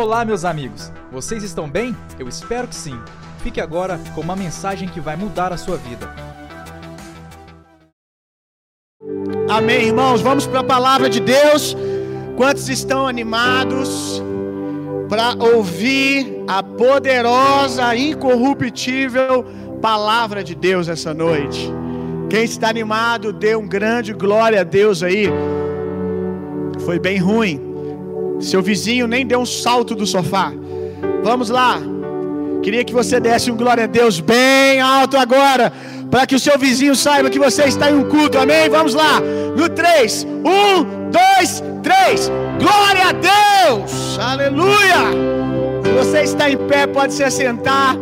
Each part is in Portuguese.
Olá, meus amigos! Vocês estão bem? Eu espero que sim. Fique agora com uma mensagem que vai mudar a sua vida. Amém, irmãos. Vamos para a palavra de Deus. Quantos estão animados para ouvir a poderosa, incorruptível palavra de Deus essa noite? Quem está animado, dê um grande glória a Deus aí. Foi bem ruim seu vizinho nem deu um salto do sofá. Vamos lá. Queria que você desse um glória a Deus bem alto agora, para que o seu vizinho saiba que você está em um culto. Amém? Vamos lá. No 3. 1, 2, 3. Glória a Deus! Aleluia! Se você está em pé, pode se assentar.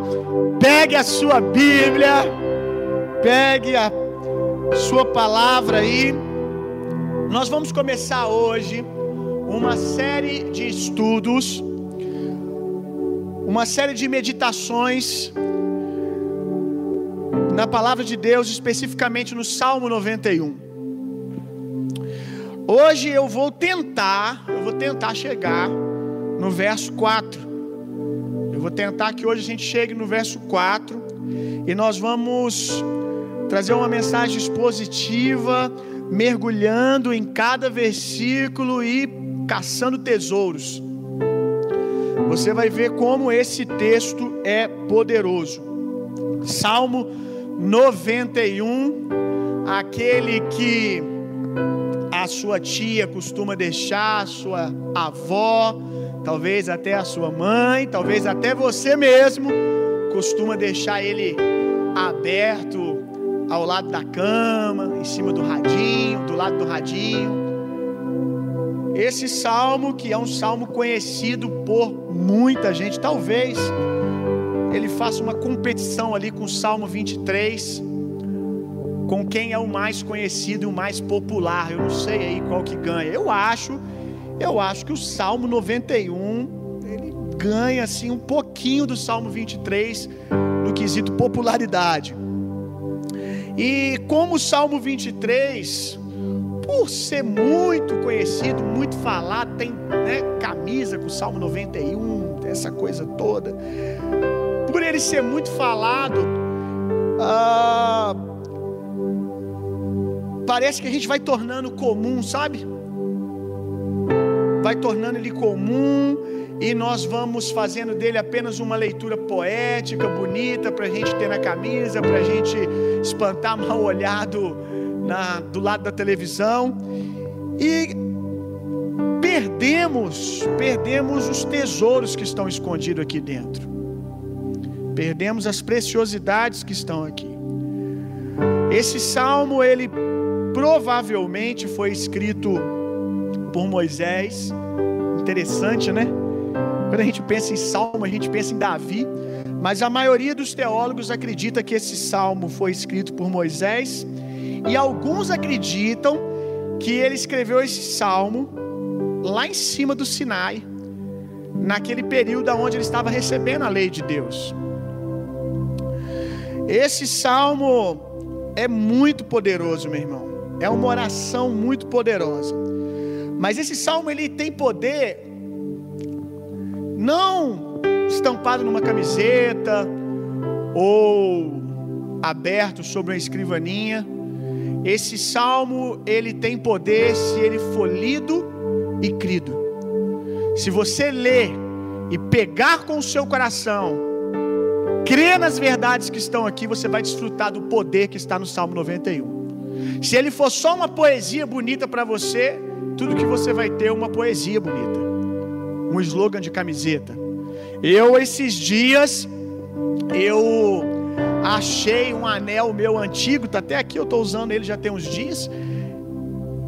Pegue a sua Bíblia. Pegue a sua palavra aí. Nós vamos começar hoje uma série de estudos, uma série de meditações na palavra de Deus, especificamente no Salmo 91. Hoje eu vou tentar, eu vou tentar chegar no verso 4. Eu vou tentar que hoje a gente chegue no verso 4 e nós vamos trazer uma mensagem expositiva, mergulhando em cada versículo e caçando tesouros. Você vai ver como esse texto é poderoso. Salmo 91, aquele que a sua tia costuma deixar, a sua avó, talvez até a sua mãe, talvez até você mesmo costuma deixar ele aberto ao lado da cama, em cima do radinho, do lado do radinho. Esse salmo, que é um salmo conhecido por muita gente, talvez ele faça uma competição ali com o Salmo 23, com quem é o mais conhecido e o mais popular. Eu não sei aí qual que ganha. Eu acho, eu acho que o Salmo 91 ele ganha assim um pouquinho do Salmo 23 no quesito popularidade. E como o Salmo 23 por ser muito conhecido, muito falado, tem né, camisa com o Salmo 91, essa coisa toda. Por ele ser muito falado, ah, parece que a gente vai tornando comum, sabe? Vai tornando ele comum e nós vamos fazendo dele apenas uma leitura poética, bonita, para a gente ter na camisa, para a gente espantar mal olhado na, do lado da televisão e perdemos, perdemos os tesouros que estão escondidos aqui dentro. Perdemos as preciosidades que estão aqui. Esse salmo ele provavelmente foi escrito por Moisés. Interessante, né? Quando a gente pensa em salmo, a gente pensa em Davi, mas a maioria dos teólogos acredita que esse salmo foi escrito por Moisés e alguns acreditam que ele escreveu esse salmo lá em cima do Sinai, naquele período onde ele estava recebendo a lei de Deus. Esse salmo é muito poderoso, meu irmão. É uma oração muito poderosa. Mas esse salmo ele tem poder não estampado numa camiseta ou aberto sobre uma escrivaninha. Esse salmo ele tem poder se ele for lido e crido. Se você ler e pegar com o seu coração, crer nas verdades que estão aqui, você vai desfrutar do poder que está no Salmo 91. Se ele for só uma poesia bonita para você, tudo que você vai ter é uma poesia bonita. Um slogan de camiseta. Eu esses dias eu achei um anel meu antigo, tá até aqui, eu estou usando ele já tem uns dias.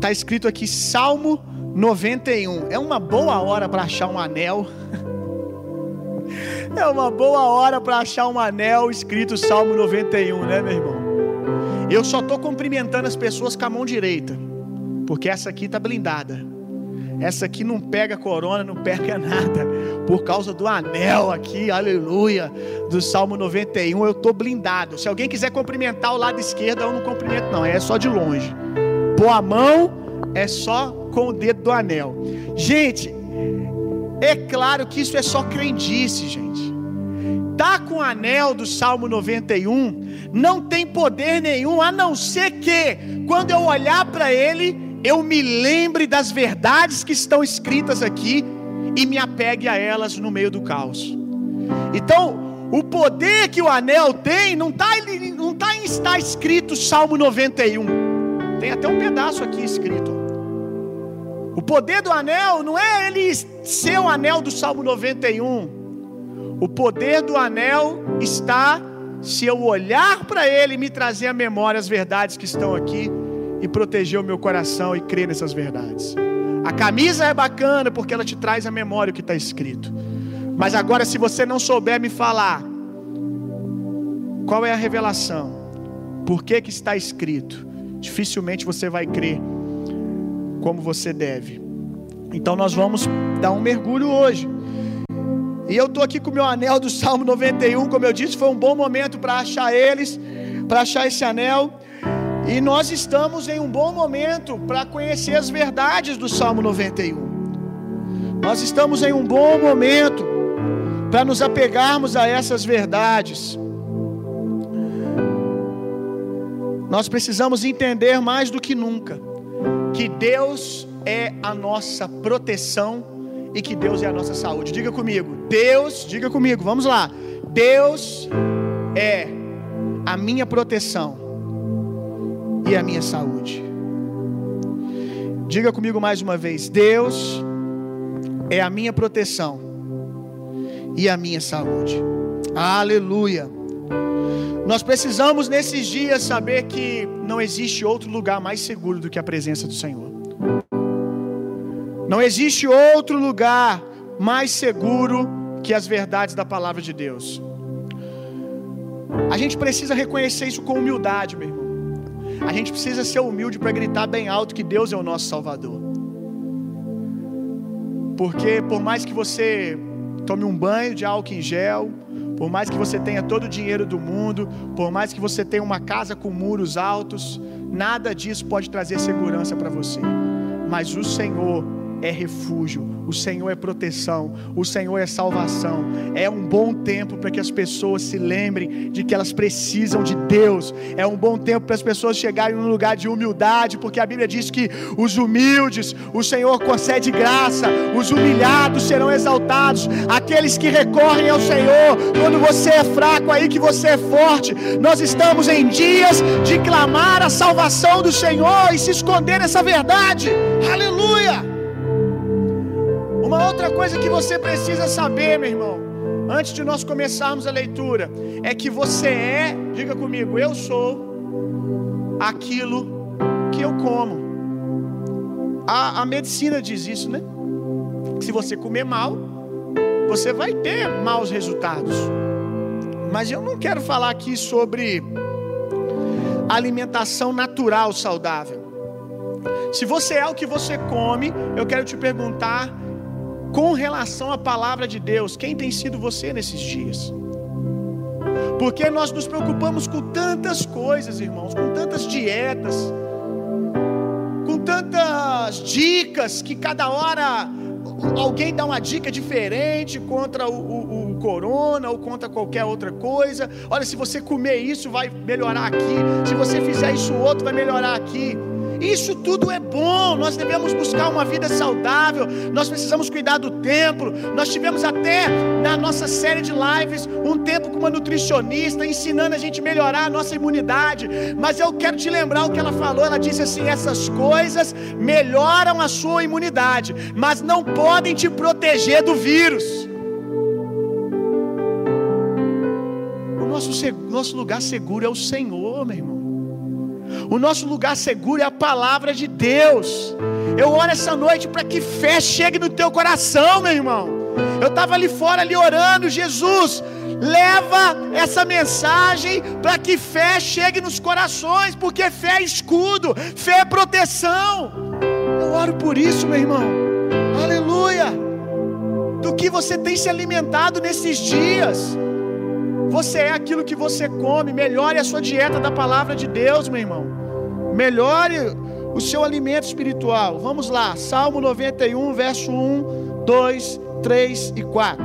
Tá escrito aqui Salmo 91. É uma boa hora para achar um anel. é uma boa hora para achar um anel escrito Salmo 91, né, meu irmão? Eu só estou cumprimentando as pessoas com a mão direita, porque essa aqui tá blindada. Essa aqui não pega corona, não pega nada. Por causa do anel aqui, aleluia, do Salmo 91, eu estou blindado. Se alguém quiser cumprimentar o lado esquerdo, eu não cumprimento, não, é só de longe. Pôr a mão é só com o dedo do anel. Gente, É claro que isso é só crendice, gente. Tá com o anel do Salmo 91 não tem poder nenhum, a não ser que, quando eu olhar para ele, eu me lembre das verdades que estão escritas aqui e me apegue a elas no meio do caos. Então, o poder que o anel tem não está não tá em estar escrito Salmo 91. Tem até um pedaço aqui escrito. O poder do anel não é ele ser o anel do Salmo 91. O poder do anel está se eu olhar para ele e me trazer à memória as verdades que estão aqui e proteger o meu coração e crer nessas verdades. A camisa é bacana porque ela te traz à memória o que está escrito. Mas agora, se você não souber me falar qual é a revelação, por que, que está escrito, dificilmente você vai crer como você deve. Então, nós vamos dar um mergulho hoje. E eu estou aqui com o meu anel do Salmo 91, como eu disse, foi um bom momento para achar eles, para achar esse anel. E nós estamos em um bom momento para conhecer as verdades do Salmo 91. Nós estamos em um bom momento para nos apegarmos a essas verdades. Nós precisamos entender mais do que nunca que Deus é a nossa proteção e que Deus é a nossa saúde. Diga comigo, Deus, diga comigo, vamos lá. Deus é a minha proteção e a minha saúde. Diga comigo mais uma vez, Deus é a minha proteção e a minha saúde. Aleluia. Nós precisamos nesses dias saber que não existe outro lugar mais seguro do que a presença do Senhor. Não existe outro lugar mais seguro que as verdades da palavra de Deus. A gente precisa reconhecer isso com humildade, meu. A gente precisa ser humilde para gritar bem alto que Deus é o nosso Salvador. Porque por mais que você tome um banho de álcool em gel, por mais que você tenha todo o dinheiro do mundo, por mais que você tenha uma casa com muros altos, nada disso pode trazer segurança para você. Mas o Senhor é refúgio, o Senhor é proteção, o Senhor é salvação. É um bom tempo para que as pessoas se lembrem de que elas precisam de Deus. É um bom tempo para as pessoas chegarem num lugar de humildade, porque a Bíblia diz que os humildes o Senhor concede graça, os humilhados serão exaltados, aqueles que recorrem ao Senhor. Quando você é fraco, aí que você é forte. Nós estamos em dias de clamar a salvação do Senhor e se esconder nessa verdade. Aleluia! Uma outra coisa que você precisa saber, meu irmão, antes de nós começarmos a leitura, é que você é, diga comigo, eu sou aquilo que eu como. A, a medicina diz isso, né? Que se você comer mal, você vai ter maus resultados. Mas eu não quero falar aqui sobre alimentação natural saudável. Se você é o que você come, eu quero te perguntar com relação à palavra de Deus, quem tem sido você nesses dias? Porque nós nos preocupamos com tantas coisas, irmãos, com tantas dietas, com tantas dicas que cada hora alguém dá uma dica diferente contra o, o, o, corona ou contra qualquer outra coisa. Olha, se você comer isso, vai melhorar aqui. Se você fizer isso outro, vai melhorar aqui. Isso tudo é bom. Nós devemos buscar uma vida saudável. Nós precisamos cuidar do templo. Nós tivemos até na nossa série de lives um tempo com uma nutricionista ensinando a gente melhorar a nossa imunidade. Mas eu quero te lembrar o que ela falou. Ela disse assim: essas coisas melhoram a sua imunidade, mas não podem te proteger do vírus. O nosso, nosso lugar seguro é o Senhor, meu irmão. O nosso lugar seguro é a palavra de Deus. Eu oro essa noite para que fé chegue no teu coração, meu irmão. Eu estava ali fora, ali orando, Jesus, leva essa mensagem para que fé chegue nos corações, porque fé é escudo, fé é proteção. Eu oro por isso, meu irmão. Aleluia. Do que você tem se alimentado nesses dias. Você é aquilo que você come. Melhore a sua dieta da palavra de Deus, meu irmão. Melhore o seu alimento espiritual. Vamos lá, Salmo 91, verso 1, 2 3 e 4.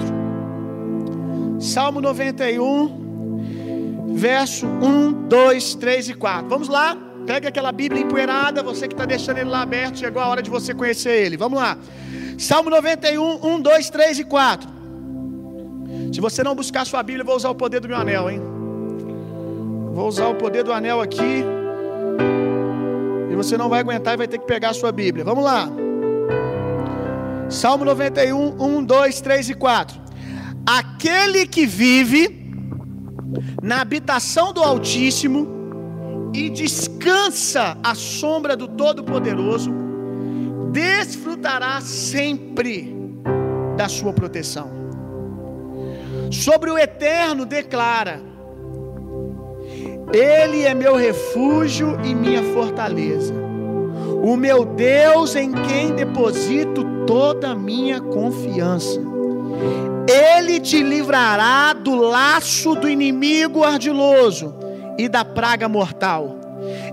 Salmo 91, verso 1, 2, 3 e 4. Vamos lá, pega aquela Bíblia empoeirada, você que está deixando ele lá aberto, chegou a hora de você conhecer ele. Vamos lá. Salmo 91, 1, 2, 3 e 4. Se você não buscar sua Bíblia, eu vou usar o poder do meu anel, hein? Vou usar o poder do anel aqui. E você não vai aguentar e vai ter que pegar a sua Bíblia. Vamos lá. Salmo 91, 1, 2, 3 e 4. Aquele que vive na habitação do Altíssimo e descansa à sombra do Todo-Poderoso, desfrutará sempre da sua proteção. Sobre o eterno declara: Ele é meu refúgio e minha fortaleza, o meu Deus em quem deposito toda a minha confiança. Ele te livrará do laço do inimigo ardiloso e da praga mortal.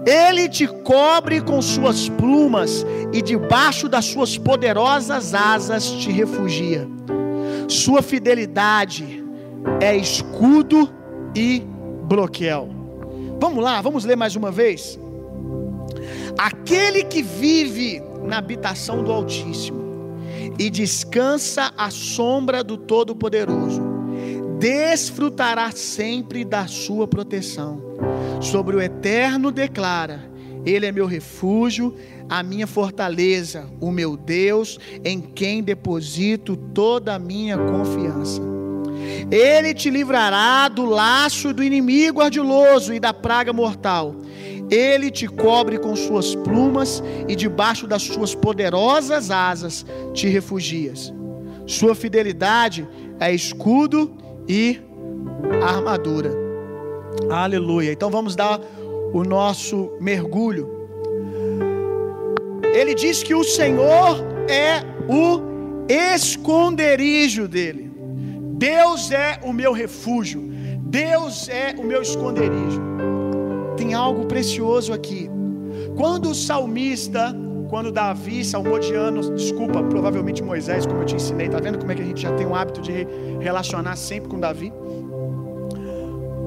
Ele te cobre com suas plumas e debaixo das suas poderosas asas te refugia. Sua fidelidade é escudo e bloqueio. Vamos lá, vamos ler mais uma vez. Aquele que vive na habitação do Altíssimo e descansa à sombra do Todo-Poderoso, desfrutará sempre da sua proteção. Sobre o eterno declara: Ele é meu refúgio, a minha fortaleza, o meu Deus, em quem deposito toda a minha confiança. Ele te livrará do laço do inimigo ardiloso e da praga mortal. Ele te cobre com suas plumas e debaixo das suas poderosas asas te refugias. Sua fidelidade é escudo e armadura. Aleluia. Então vamos dar o nosso mergulho. Ele diz que o Senhor é o esconderijo dele. Deus é o meu refúgio. Deus é o meu esconderijo. Tem algo precioso aqui. Quando o salmista, quando Davi, salmodiano, desculpa, provavelmente Moisés, como eu te ensinei, tá vendo como é que a gente já tem o hábito de relacionar sempre com Davi?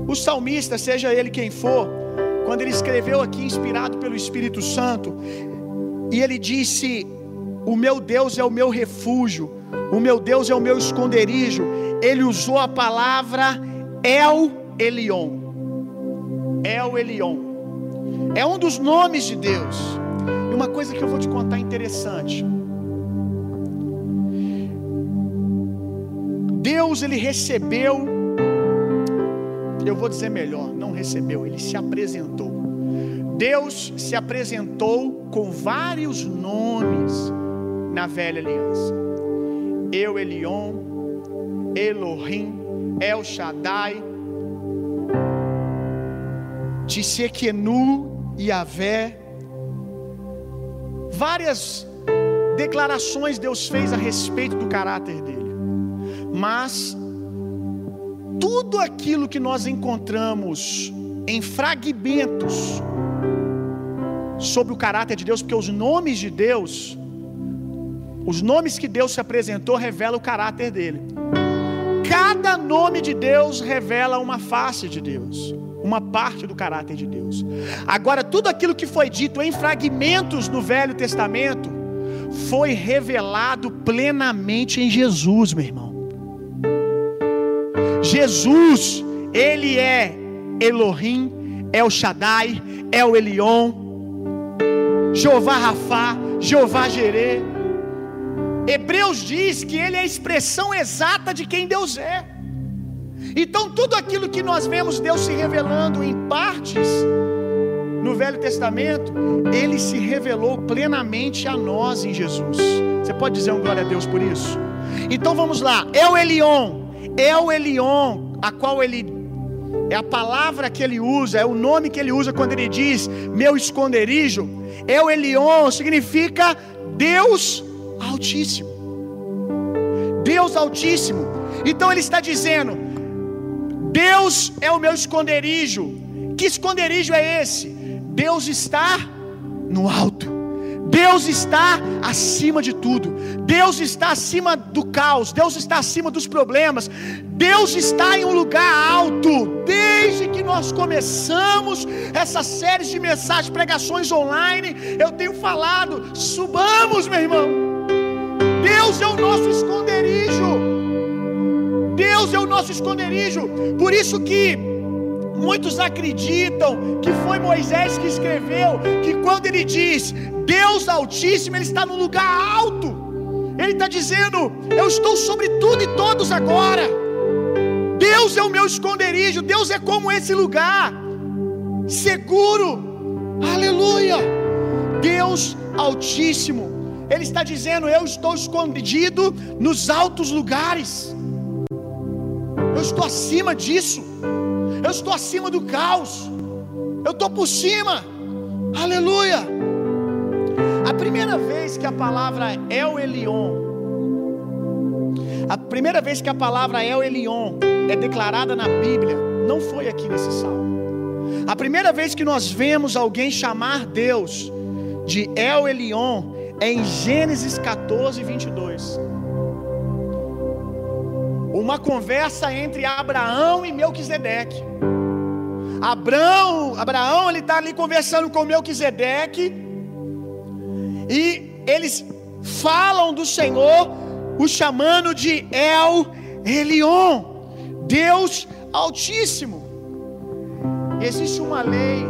O salmista, seja ele quem for, quando ele escreveu aqui, inspirado pelo Espírito Santo, e ele disse: O meu Deus é o meu refúgio, o meu Deus é o meu esconderijo. Ele usou a palavra El Elion. El Elion. É um dos nomes de Deus. E uma coisa que eu vou te contar interessante. Deus ele recebeu eu vou dizer melhor, não recebeu, ele se apresentou. Deus se apresentou com vários nomes na velha aliança. Eu, Elion, Elohim, El Shaddai, Tissekenu, Yahvé. Várias declarações Deus fez a respeito do caráter dele. Mas tudo aquilo que nós encontramos em fragmentos sobre o caráter de Deus, porque os nomes de Deus, os nomes que Deus se apresentou, revelam o caráter dele. Cada nome de Deus revela uma face de Deus, uma parte do caráter de Deus. Agora, tudo aquilo que foi dito em fragmentos no Velho Testamento foi revelado plenamente em Jesus, meu irmão. Jesus, ele é Elohim, El Shaddai, El Elion, Jeová Rafá, Jeová Jerê. Hebreus diz que ele é a expressão exata de quem Deus é. Então, tudo aquilo que nós vemos Deus se revelando em partes no Velho Testamento, ele se revelou plenamente a nós em Jesus. Você pode dizer um glória a Deus por isso? Então vamos lá, é o Elion, é o Elion, a qual ele é a palavra que ele usa, é o nome que ele usa quando ele diz meu esconderijo. É o Elion significa Deus Altíssimo. Deus Altíssimo. Então ele está dizendo: Deus é o meu esconderijo. Que esconderijo é esse? Deus está no alto. Deus está acima de tudo. Deus está acima do caos. Deus está acima dos problemas. Deus está em um lugar alto. Desde que nós começamos essa série de mensagens, pregações online, eu tenho falado: subamos, meu irmão. Deus é o nosso esconderijo. Deus é o nosso esconderijo. Por isso que Muitos acreditam que foi Moisés que escreveu, que quando ele diz Deus Altíssimo, ele está no lugar alto. Ele está dizendo: Eu estou sobre tudo e todos agora. Deus é o meu esconderijo, Deus é como esse lugar, seguro. Aleluia. Deus Altíssimo. Ele está dizendo: Eu estou escondido nos altos lugares. Eu estou acima disso. Eu estou acima do caos. Eu estou por cima. Aleluia. A primeira vez que a palavra El Elion, a primeira vez que a palavra El Elion é declarada na Bíblia, não foi aqui nesse salmo. A primeira vez que nós vemos alguém chamar Deus de El Elion é em Gênesis 14, 22 uma conversa entre Abraão e Melquisedeque. Abraão, Abraão ele está ali conversando com Melquisedeque e eles falam do Senhor, o chamando de El Elion, Deus Altíssimo. Existe uma lei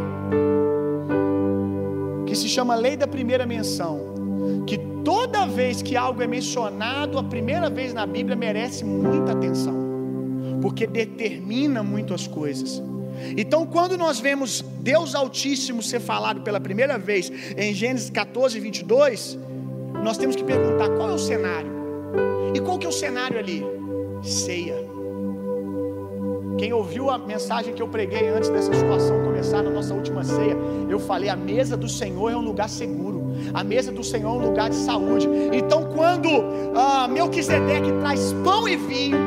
que se chama lei da primeira menção, que toda vez que algo é mencionado a primeira vez na Bíblia merece muita atenção, porque determina muito as coisas. Então, quando nós vemos Deus Altíssimo ser falado pela primeira vez em Gênesis 14, 22, nós temos que perguntar qual é o cenário. E qual que é o cenário ali? Ceia. Quem ouviu a mensagem que eu preguei antes dessa situação começar na nossa última ceia, eu falei: a mesa do Senhor é um lugar seguro, a mesa do Senhor é um lugar de saúde. Então, quando ah, Melquisedeque traz pão e vinho,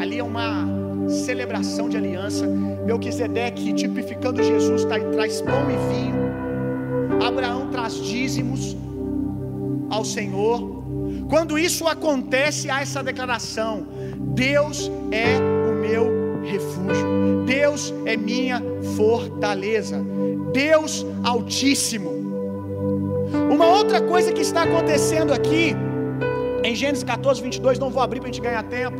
ali é uma celebração de aliança. Melquisedeque, tipificando Jesus, tá, traz pão e vinho. Abraão traz dízimos ao Senhor. Quando isso acontece, há essa declaração: Deus é o meu refúgio, Deus é minha fortaleza, Deus Altíssimo. Uma outra coisa que está acontecendo aqui, em Gênesis 14, 22, não vou abrir para a gente ganhar tempo,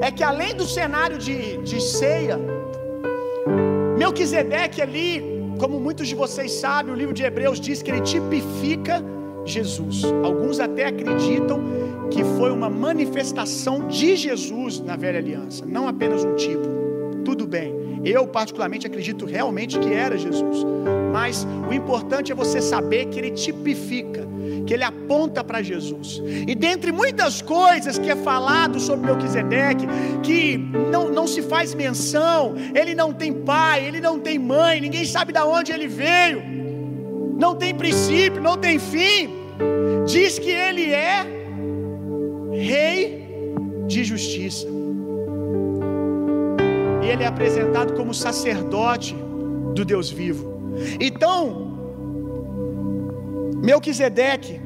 é que além do cenário de, de ceia, Melquisedeque ali, como muitos de vocês sabem, o livro de Hebreus diz que ele tipifica Jesus. Alguns até acreditam que foi uma manifestação de Jesus na velha aliança, não apenas um tipo. Tudo bem, eu particularmente acredito realmente que era Jesus, mas o importante é você saber que ele tipifica, que ele aponta para Jesus. E dentre muitas coisas que é falado sobre Melquisedeque, que não, não se faz menção, ele não tem pai, ele não tem mãe, ninguém sabe de onde ele veio, não tem princípio, não tem fim. Diz que ele é rei de justiça. E ele é apresentado como sacerdote do Deus vivo. Então, Melquisedeque,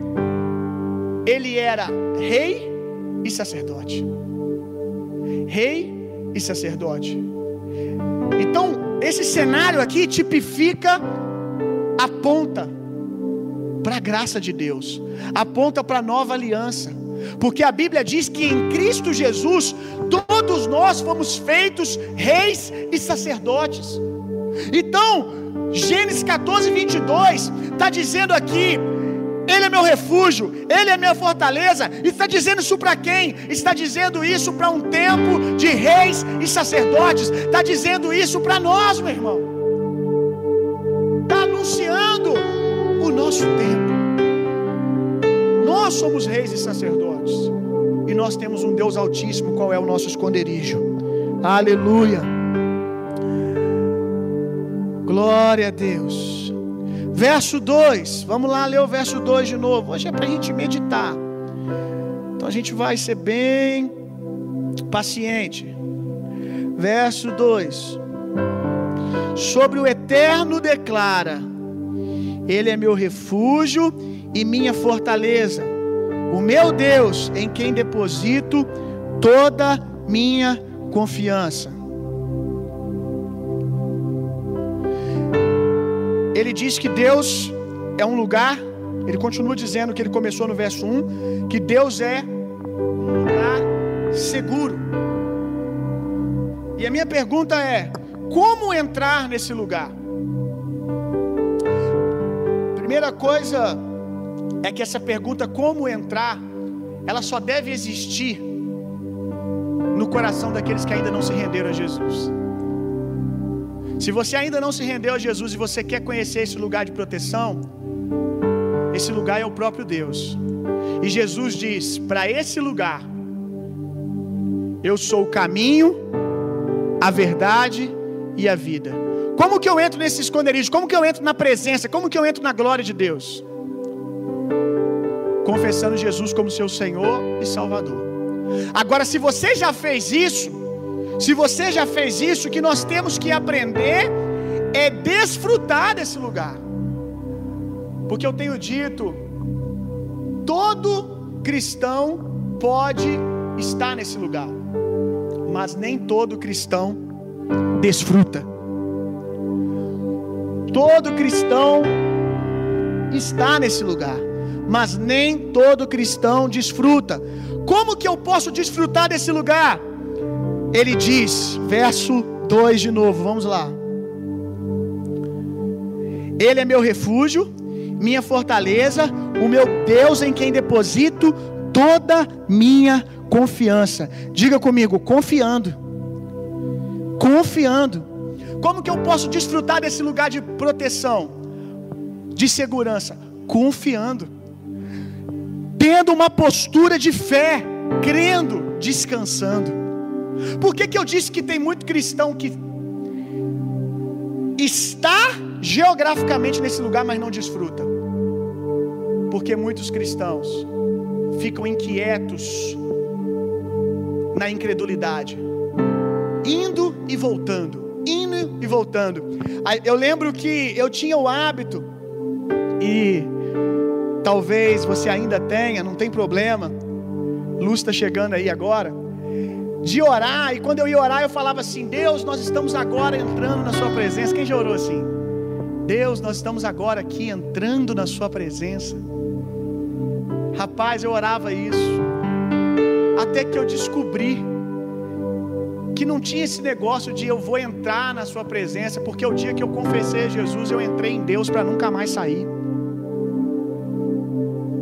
ele era rei e sacerdote. Rei e sacerdote. Então, esse cenário aqui tipifica, aponta para a graça de Deus, aponta para a nova aliança. Porque a Bíblia diz que em Cristo Jesus todos nós fomos feitos reis e sacerdotes. Então, Gênesis 14, 22 está dizendo aqui: Ele é meu refúgio, Ele é minha fortaleza. E está dizendo isso para quem? Está dizendo isso para um tempo de reis e sacerdotes. Está dizendo isso para nós, meu irmão. Está anunciando o nosso tempo. Nós somos reis e sacerdotes. E nós temos um Deus Altíssimo, qual é o nosso esconderijo. Aleluia. Glória a Deus. Verso 2. Vamos lá ler o verso 2 de novo. Hoje é para a gente meditar. Então a gente vai ser bem paciente. Verso 2. Sobre o eterno declara: Ele é meu refúgio e minha fortaleza, o meu Deus em quem deposito toda minha confiança. Ele diz que Deus é um lugar, ele continua dizendo que ele começou no verso 1, que Deus é um lugar seguro. E a minha pergunta é: como entrar nesse lugar? Primeira coisa é que essa pergunta, como entrar, ela só deve existir no coração daqueles que ainda não se renderam a Jesus. Se você ainda não se rendeu a Jesus e você quer conhecer esse lugar de proteção, esse lugar é o próprio Deus. E Jesus diz: para esse lugar, eu sou o caminho, a verdade e a vida. Como que eu entro nesse esconderijo? Como que eu entro na presença? Como que eu entro na glória de Deus? Confessando Jesus como seu Senhor e Salvador. Agora, se você já fez isso, se você já fez isso, o que nós temos que aprender é desfrutar desse lugar. Porque eu tenho dito, todo cristão pode estar nesse lugar, mas nem todo cristão desfruta. Todo cristão está nesse lugar, mas nem todo cristão desfruta. Como que eu posso desfrutar desse lugar? Ele diz, verso 2 de novo, vamos lá. Ele é meu refúgio, minha fortaleza, o meu Deus em quem deposito toda minha confiança. Diga comigo, confiando. Confiando. Como que eu posso desfrutar desse lugar de proteção, de segurança? Confiando. Tendo uma postura de fé, crendo, descansando. Por que, que eu disse que tem muito cristão que está geograficamente nesse lugar, mas não desfruta? Porque muitos cristãos ficam inquietos na incredulidade, indo e voltando, indo e voltando. Eu lembro que eu tinha o hábito, e talvez você ainda tenha, não tem problema, luz está chegando aí agora, de orar, e quando eu ia orar, eu falava assim: Deus, nós estamos agora entrando na Sua presença. Quem já orou assim? Deus, nós estamos agora aqui entrando na Sua presença. Rapaz, eu orava isso, até que eu descobri que não tinha esse negócio de eu vou entrar na Sua presença, porque o dia que eu confessei a Jesus, eu entrei em Deus para nunca mais sair.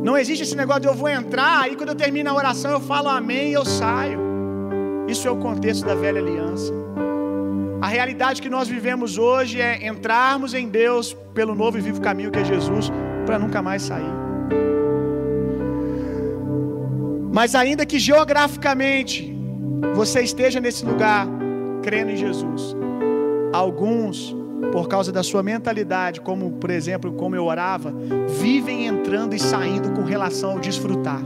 Não existe esse negócio de eu vou entrar, aí quando eu termino a oração eu falo amém e eu saio. Isso é o contexto da velha aliança. A realidade que nós vivemos hoje é entrarmos em Deus pelo novo e vivo caminho que é Jesus, para nunca mais sair. Mas ainda que geograficamente você esteja nesse lugar, crendo em Jesus, alguns, por causa da sua mentalidade, como por exemplo, como eu orava, vivem entrando e saindo com relação ao desfrutar.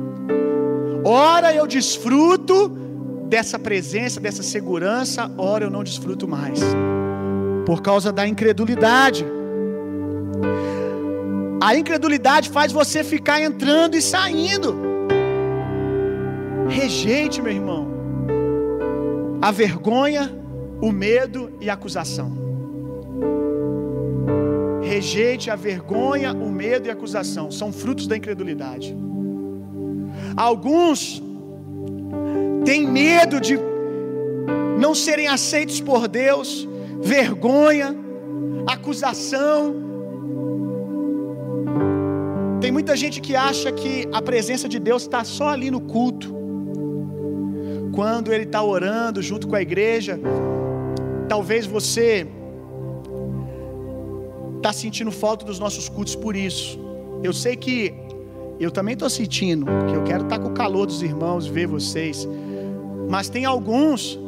Ora eu desfruto dessa presença, dessa segurança, ora eu não desfruto mais. Por causa da incredulidade. A incredulidade faz você ficar entrando e saindo. Rejeite, meu irmão, a vergonha, o medo e a acusação. Rejeite a vergonha, o medo e a acusação. São frutos da incredulidade. Alguns têm medo de não serem aceitos por Deus, vergonha, acusação. Tem muita gente que acha que a presença de Deus está só ali no culto. Quando ele está orando junto com a igreja, talvez você está sentindo falta dos nossos cultos por isso. Eu sei que eu também estou sentindo, porque eu quero estar tá com o calor dos irmãos, ver vocês. Mas tem alguns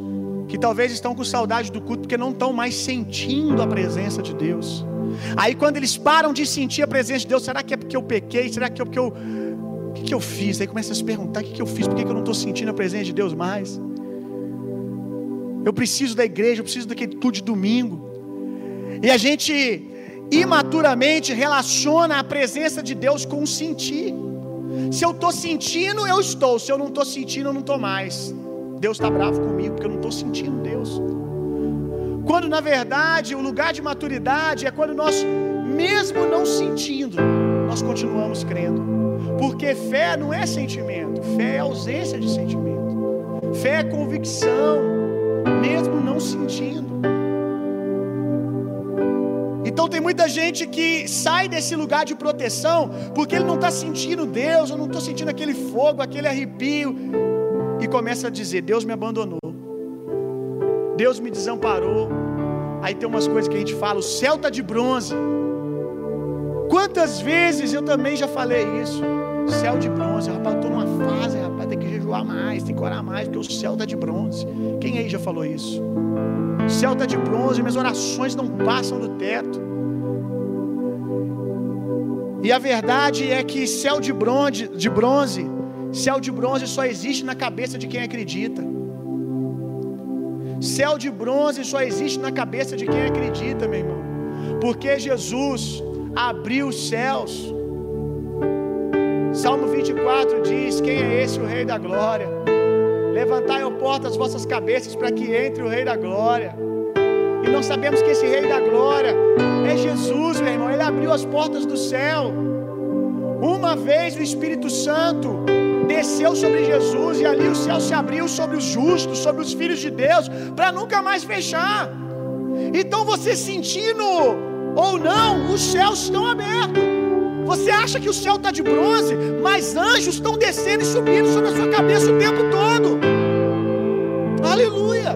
que talvez estão com saudade do culto porque não estão mais sentindo a presença de Deus. Aí quando eles param de sentir a presença de Deus, será que é porque eu pequei? Será que é porque eu. O que, que eu fiz? Aí começa a se perguntar: o que, que eu fiz? Por que, que eu não estou sentindo a presença de Deus mais? Eu preciso da igreja, eu preciso daquele culto de domingo. E a gente imaturamente relaciona a presença de Deus com o sentir. Se eu estou sentindo, eu estou. Se eu não estou sentindo, eu não estou mais. Deus está bravo comigo porque eu não estou sentindo Deus. Quando na verdade o lugar de maturidade é quando nós, mesmo não sentindo, nós continuamos crendo. Porque fé não é sentimento, fé é ausência de sentimento. Fé é convicção, mesmo não sentindo. Então tem muita gente que sai desse lugar de proteção porque ele não está sentindo Deus, eu não estou sentindo aquele fogo, aquele arrepio, e começa a dizer: Deus me abandonou, Deus me desamparou. Aí tem umas coisas que a gente fala: o céu está de bronze. Quantas vezes eu também já falei isso? Céu de bronze, rapaz, tô numa fase, rapaz, tem que jejuar mais, tem que orar mais, porque o céu está de bronze. Quem aí já falou isso? O céu está de bronze, minhas orações não passam do teto. E a verdade é que céu de bronze, de bronze, céu de bronze só existe na cabeça de quem acredita. Céu de bronze só existe na cabeça de quem acredita, meu irmão. Porque Jesus abriu os céus. Salmo 24 diz: Quem é esse, o Rei da Glória? Levantai, ó porta, as vossas cabeças para que entre o Rei da Glória. E nós sabemos que esse Rei da Glória é Jesus, meu irmão. Ele abriu as portas do céu. Uma vez o Espírito Santo desceu sobre Jesus e ali o céu se abriu sobre os justos, sobre os filhos de Deus, para nunca mais fechar. Então você sentindo ou não, os céus estão abertos. Você acha que o céu está de bronze, mas anjos estão descendo e subindo sobre a sua cabeça o tempo todo. Aleluia!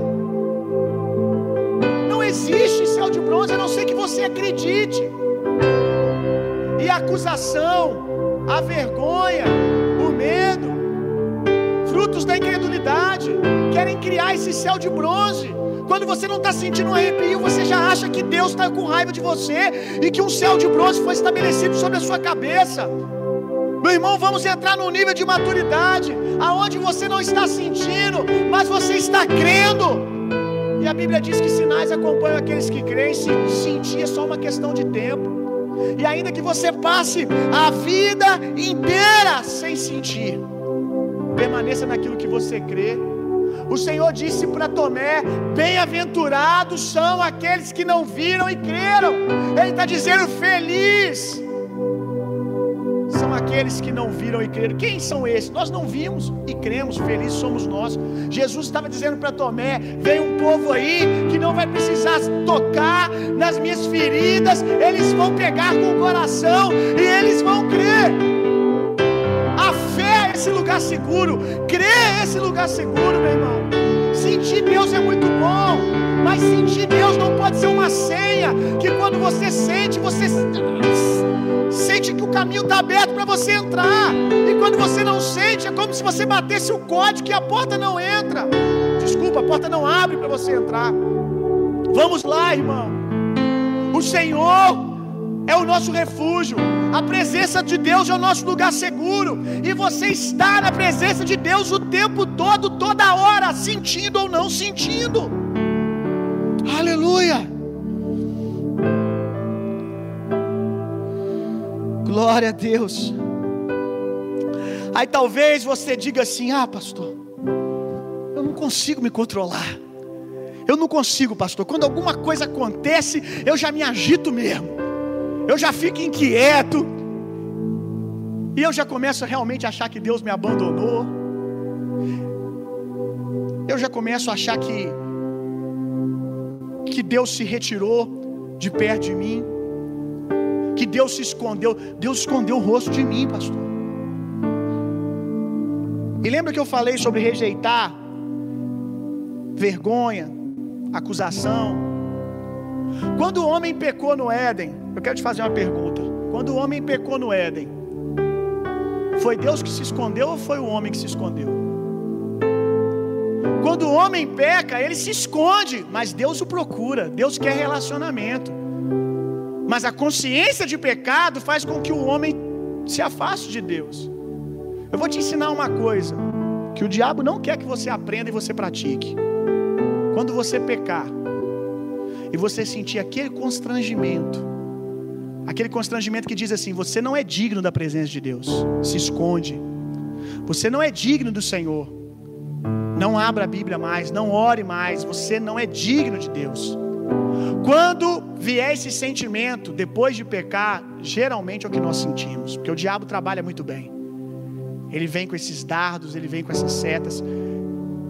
Não existe céu de bronze a não ser que você acredite. E a acusação, a vergonha, medo, frutos da incredulidade, querem criar esse céu de bronze. Quando você não está sentindo um arrepio, você já acha que Deus está com raiva de você e que um céu de bronze foi estabelecido sobre a sua cabeça. Meu irmão, vamos entrar num nível de maturidade, aonde você não está sentindo, mas você está crendo. E a Bíblia diz que sinais acompanham aqueles que creem, se sentir é só uma questão de tempo. E ainda que você passe a vida inteira sem sentir, permaneça naquilo que você crê. O Senhor disse para Tomé: Bem-aventurados são aqueles que não viram e creram. Ele está dizendo: Feliz aqueles que não viram e creram. Quem são esses? Nós não vimos e cremos, felizes somos nós. Jesus estava dizendo para Tomé: Vem um povo aí que não vai precisar tocar nas minhas feridas, eles vão pegar com o coração e eles vão crer esse lugar seguro, crer é esse lugar seguro, meu irmão. Sentir Deus é muito bom, mas sentir Deus não pode ser uma senha que quando você sente, você sente que o caminho está aberto para você entrar. E quando você não sente, é como se você batesse o código e a porta não entra. Desculpa, a porta não abre para você entrar. Vamos lá, irmão. O Senhor é o nosso refúgio. A presença de Deus é o nosso lugar seguro. E você está na presença de Deus o tempo todo, toda hora, sentindo ou não sentindo. Aleluia. Glória a Deus. Aí talvez você diga assim: Ah, pastor, eu não consigo me controlar. Eu não consigo, pastor. Quando alguma coisa acontece, eu já me agito mesmo eu já fico inquieto, e eu já começo a realmente achar que Deus me abandonou, eu já começo a achar que, que Deus se retirou de perto de mim, que Deus se escondeu, Deus escondeu o rosto de mim, pastor. E lembra que eu falei sobre rejeitar vergonha, acusação? Quando o homem pecou no Éden, eu quero te fazer uma pergunta. Quando o homem pecou no Éden, foi Deus que se escondeu ou foi o homem que se escondeu? Quando o homem peca, ele se esconde, mas Deus o procura. Deus quer relacionamento. Mas a consciência de pecado faz com que o homem se afaste de Deus. Eu vou te ensinar uma coisa que o diabo não quer que você aprenda e você pratique. Quando você pecar e você sentir aquele constrangimento, Aquele constrangimento que diz assim: você não é digno da presença de Deus, se esconde. Você não é digno do Senhor. Não abra a Bíblia mais, não ore mais, você não é digno de Deus. Quando vier esse sentimento depois de pecar, geralmente é o que nós sentimos, porque o diabo trabalha muito bem. Ele vem com esses dardos, ele vem com essas setas.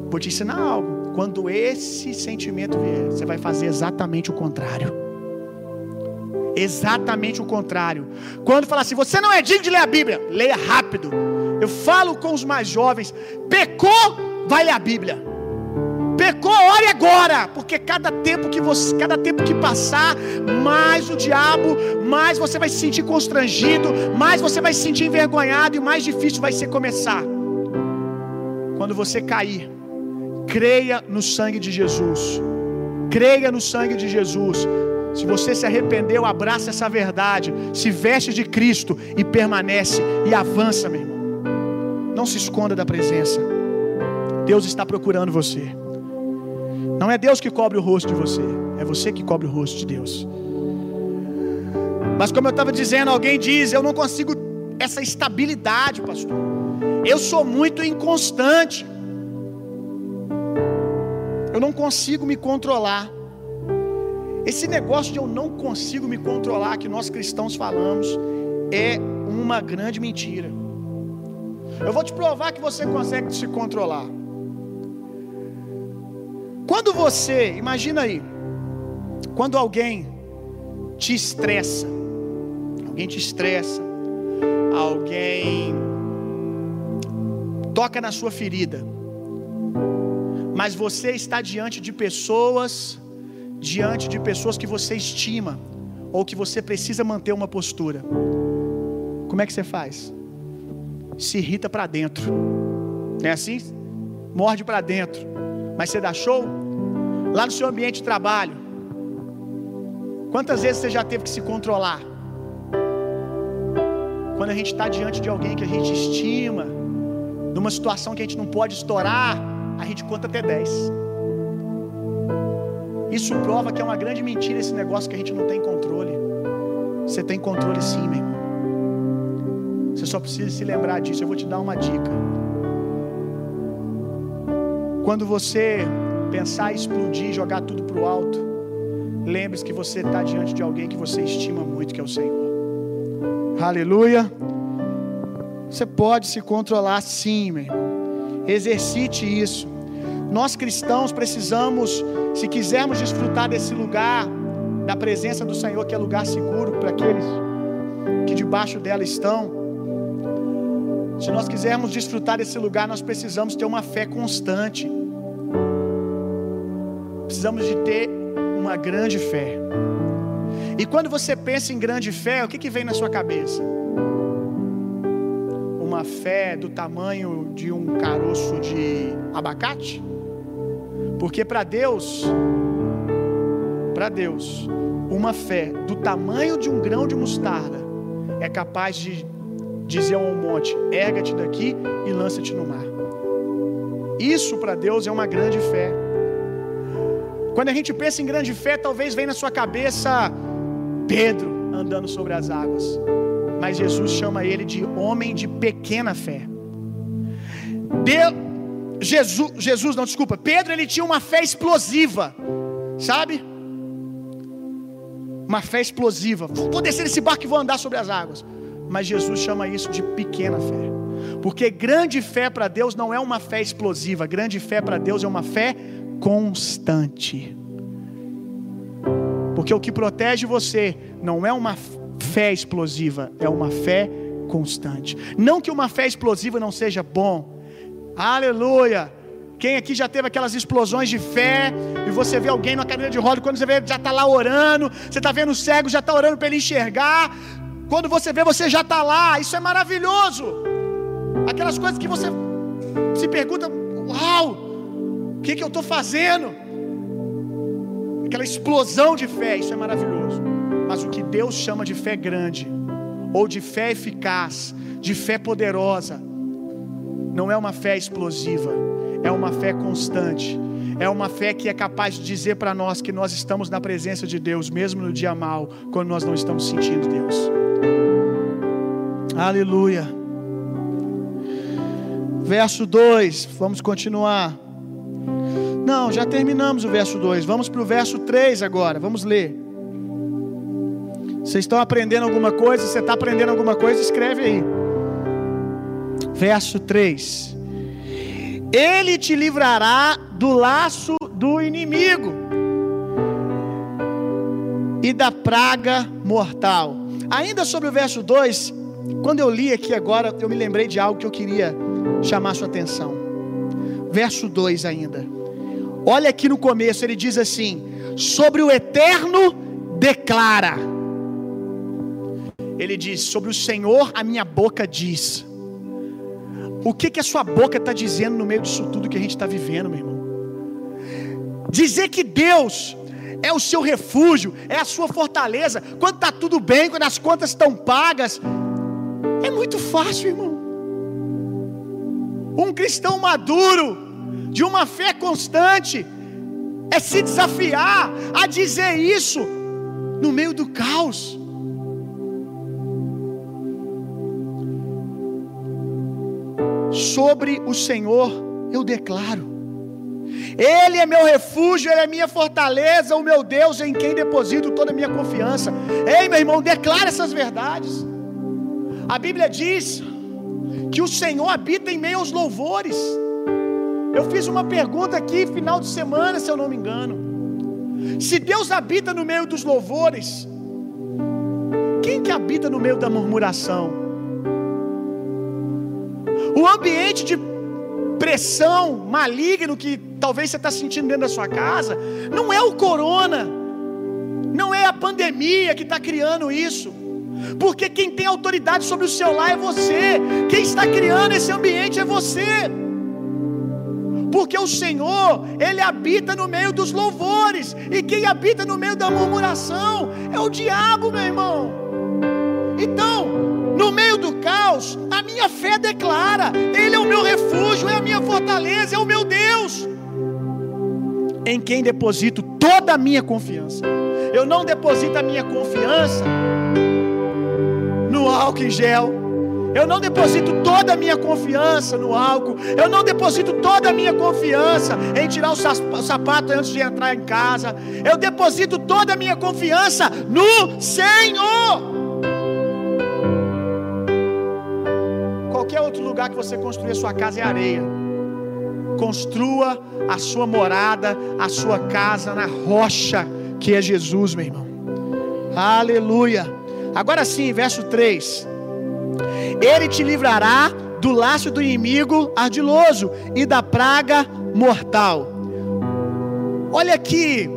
Vou te ensinar algo. Quando esse sentimento vier, você vai fazer exatamente o contrário. Exatamente o contrário. Quando fala assim, você não é digno de ler a Bíblia, leia rápido. Eu falo com os mais jovens, pecou, vai ler a Bíblia. Pecou, ore agora, porque cada tempo que você, cada tempo que passar, mais o diabo, mais você vai se sentir constrangido, mais você vai se sentir envergonhado e mais difícil vai ser começar. Quando você cair, creia no sangue de Jesus. Creia no sangue de Jesus. Se você se arrependeu, abraça essa verdade, se veste de Cristo e permanece e avança, meu irmão. Não se esconda da presença. Deus está procurando você. Não é Deus que cobre o rosto de você, é você que cobre o rosto de Deus. Mas como eu estava dizendo, alguém diz: Eu não consigo essa estabilidade, pastor. Eu sou muito inconstante. Eu não consigo me controlar. Esse negócio de eu não consigo me controlar, que nós cristãos falamos, é uma grande mentira. Eu vou te provar que você consegue se controlar. Quando você, imagina aí, quando alguém te estressa, alguém te estressa, alguém toca na sua ferida, mas você está diante de pessoas, diante de pessoas que você estima, ou que você precisa manter uma postura. Como é que você faz? Se irrita para dentro, não é assim? Morde para dentro, mas você dá show? Lá no seu ambiente de trabalho, quantas vezes você já teve que se controlar? Quando a gente está diante de alguém que a gente estima, numa situação que a gente não pode estourar, a gente conta até 10. Isso prova que é uma grande mentira esse negócio que a gente não tem controle. Você tem controle sim, meu irmão. Você só precisa se lembrar disso. Eu vou te dar uma dica. Quando você pensar explodir, jogar tudo para o alto, lembre-se que você está diante de alguém que você estima muito, que é o Senhor. Aleluia. Você pode se controlar sim, meu irmão. Exercite isso. Nós cristãos precisamos, se quisermos desfrutar desse lugar, da presença do Senhor, que é lugar seguro para aqueles que debaixo dela estão. Se nós quisermos desfrutar desse lugar, nós precisamos ter uma fé constante. Precisamos de ter uma grande fé. E quando você pensa em grande fé, o que, que vem na sua cabeça? Uma fé do tamanho de um caroço de abacate? Porque para Deus, para Deus, uma fé do tamanho de um grão de mostarda é capaz de dizer ao monte: erga-te daqui e lança-te no mar. Isso para Deus é uma grande fé. Quando a gente pensa em grande fé, talvez venha na sua cabeça Pedro andando sobre as águas. Mas Jesus chama ele de homem de pequena fé. Jesus, Jesus, não, desculpa. Pedro ele tinha uma fé explosiva, sabe? Uma fé explosiva. Vou descer nesse barco e vou andar sobre as águas. Mas Jesus chama isso de pequena fé. Porque grande fé para Deus não é uma fé explosiva, grande fé para Deus é uma fé constante. Porque o que protege você não é uma fé explosiva, é uma fé constante. Não que uma fé explosiva não seja bom. Aleluia! Quem aqui já teve aquelas explosões de fé e você vê alguém na cadeira de roda, quando você vê, já está lá orando, você está vendo o cego, já está orando para ele enxergar. Quando você vê, você já está lá. Isso é maravilhoso. Aquelas coisas que você se pergunta: Uau, que, que eu estou fazendo? Aquela explosão de fé, isso é maravilhoso. Mas o que Deus chama de fé grande, ou de fé eficaz, de fé poderosa, não é uma fé explosiva, é uma fé constante, é uma fé que é capaz de dizer para nós que nós estamos na presença de Deus, mesmo no dia mal, quando nós não estamos sentindo Deus. Aleluia. Verso 2, vamos continuar. Não, já terminamos o verso 2. Vamos para o verso 3 agora. Vamos ler. Vocês estão aprendendo alguma coisa? Você está aprendendo alguma coisa? Escreve aí. Verso 3. Ele te livrará do laço do inimigo e da praga mortal. Ainda sobre o verso 2, quando eu li aqui agora, eu me lembrei de algo que eu queria chamar sua atenção. Verso 2 ainda. Olha aqui no começo, ele diz assim: Sobre o eterno declara. Ele diz: Sobre o Senhor a minha boca diz. O que que a sua boca está dizendo no meio disso tudo que a gente está vivendo, meu irmão? Dizer que Deus é o seu refúgio, é a sua fortaleza, quando está tudo bem, quando as contas estão pagas, é muito fácil, irmão. Um cristão maduro, de uma fé constante, é se desafiar a dizer isso no meio do caos. Sobre o Senhor eu declaro. Ele é meu refúgio, Ele é minha fortaleza, o meu Deus em quem deposito toda a minha confiança. Ei, meu irmão, declara essas verdades. A Bíblia diz que o Senhor habita em meio aos louvores. Eu fiz uma pergunta aqui final de semana, se eu não me engano. Se Deus habita no meio dos louvores, quem que habita no meio da murmuração? O ambiente de pressão maligno que talvez você está sentindo dentro da sua casa, não é o corona, não é a pandemia que está criando isso. Porque quem tem autoridade sobre o seu lar é você. Quem está criando esse ambiente é você. Porque o Senhor, Ele habita no meio dos louvores. E quem habita no meio da murmuração é o diabo, meu irmão. Então, no meio do caos, a minha fé declara: Ele é o meu refúgio, é a minha fortaleza, é o meu Deus. Em quem deposito toda a minha confiança. Eu não deposito a minha confiança no álcool em gel. Eu não deposito toda a minha confiança no álcool. Eu não deposito toda a minha confiança em tirar o sapato antes de entrar em casa. Eu deposito toda a minha confiança no Senhor. Qualquer outro lugar que você construir a sua casa é areia. Construa a sua morada, a sua casa na rocha que é Jesus, meu irmão. Aleluia. Agora sim, verso 3. Ele te livrará do laço do inimigo ardiloso e da praga mortal. Olha aqui,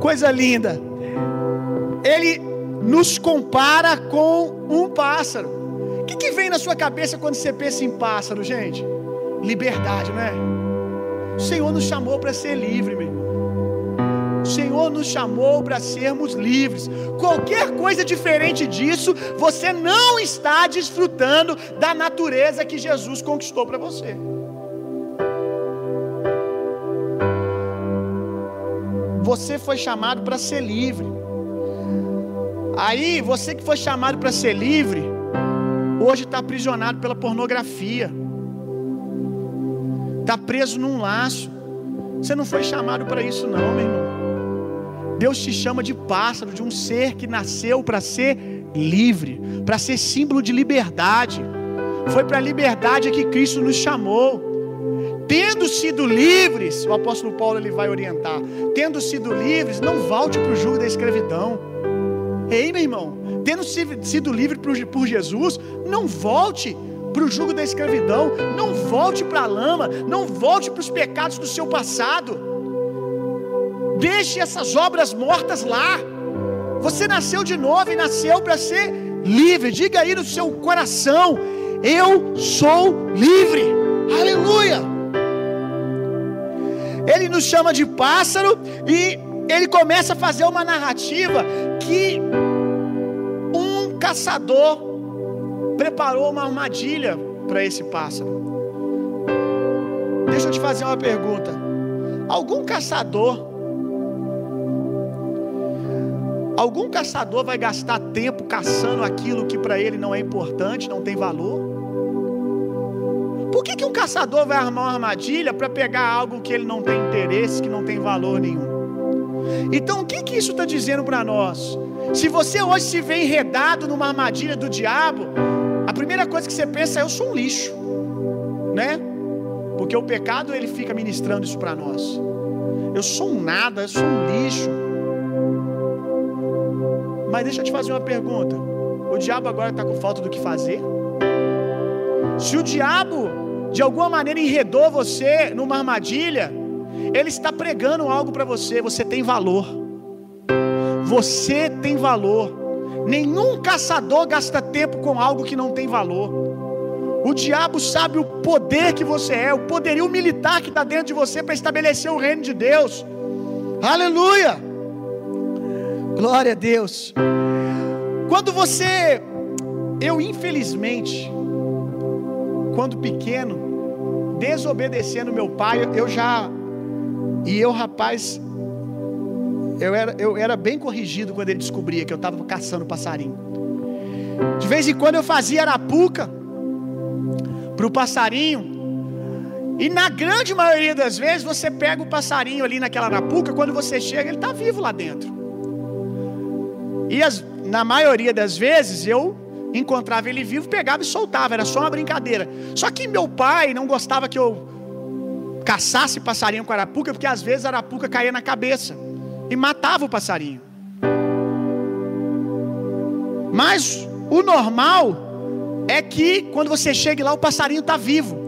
coisa linda. Ele nos compara com um pássaro. O que, que vem na sua cabeça quando você pensa em pássaro, gente? Liberdade, não é? O Senhor nos chamou para ser livre, meu. Senhor nos chamou para sermos livres. Qualquer coisa diferente disso, você não está desfrutando da natureza que Jesus conquistou para você. Você foi chamado para ser livre. Aí, você que foi chamado para ser livre, hoje está aprisionado pela pornografia, está preso num laço. Você não foi chamado para isso, não, meu irmão. Deus te chama de pássaro, de um ser que nasceu para ser livre, para ser símbolo de liberdade. Foi para a liberdade que Cristo nos chamou. Tendo sido livres, o apóstolo Paulo ele vai orientar. Tendo sido livres, não volte para o jugo da escravidão. Ei, meu irmão, tendo sido livre por Jesus, não volte para o jugo da escravidão, não volte para a lama, não volte para os pecados do seu passado. Deixe essas obras mortas lá. Você nasceu de novo e nasceu para ser livre. Diga aí no seu coração: Eu sou livre. Aleluia. Ele nos chama de pássaro e ele começa a fazer uma narrativa que um caçador preparou uma armadilha para esse pássaro. Deixa eu te fazer uma pergunta. Algum caçador Algum caçador vai gastar tempo caçando aquilo que para ele não é importante, não tem valor? Por que, que um caçador vai armar uma armadilha para pegar algo que ele não tem interesse, que não tem valor nenhum? Então, o que, que isso está dizendo para nós? Se você hoje se vê enredado numa armadilha do diabo, a primeira coisa que você pensa é: eu sou um lixo, né? Porque o pecado ele fica ministrando isso para nós. Eu sou um nada, eu sou um lixo. Mas deixa eu te fazer uma pergunta: o diabo agora está com falta do que fazer? Se o diabo de alguma maneira enredou você numa armadilha, ele está pregando algo para você. Você tem valor. Você tem valor. Nenhum caçador gasta tempo com algo que não tem valor. O diabo sabe o poder que você é, o poderio militar que está dentro de você para estabelecer o reino de Deus. Aleluia! Glória a Deus. Quando você, eu infelizmente, quando pequeno, desobedecendo meu pai, eu já, e eu rapaz, eu era, eu era bem corrigido quando ele descobria que eu estava caçando passarinho. De vez em quando eu fazia arapuca para o passarinho. E na grande maioria das vezes você pega o passarinho ali naquela arapuca, quando você chega, ele está vivo lá dentro. E as, na maioria das vezes eu encontrava ele vivo, pegava e soltava, era só uma brincadeira. Só que meu pai não gostava que eu caçasse passarinho com arapuca, porque às vezes a arapuca caía na cabeça e matava o passarinho. Mas o normal é que quando você chega lá o passarinho está vivo.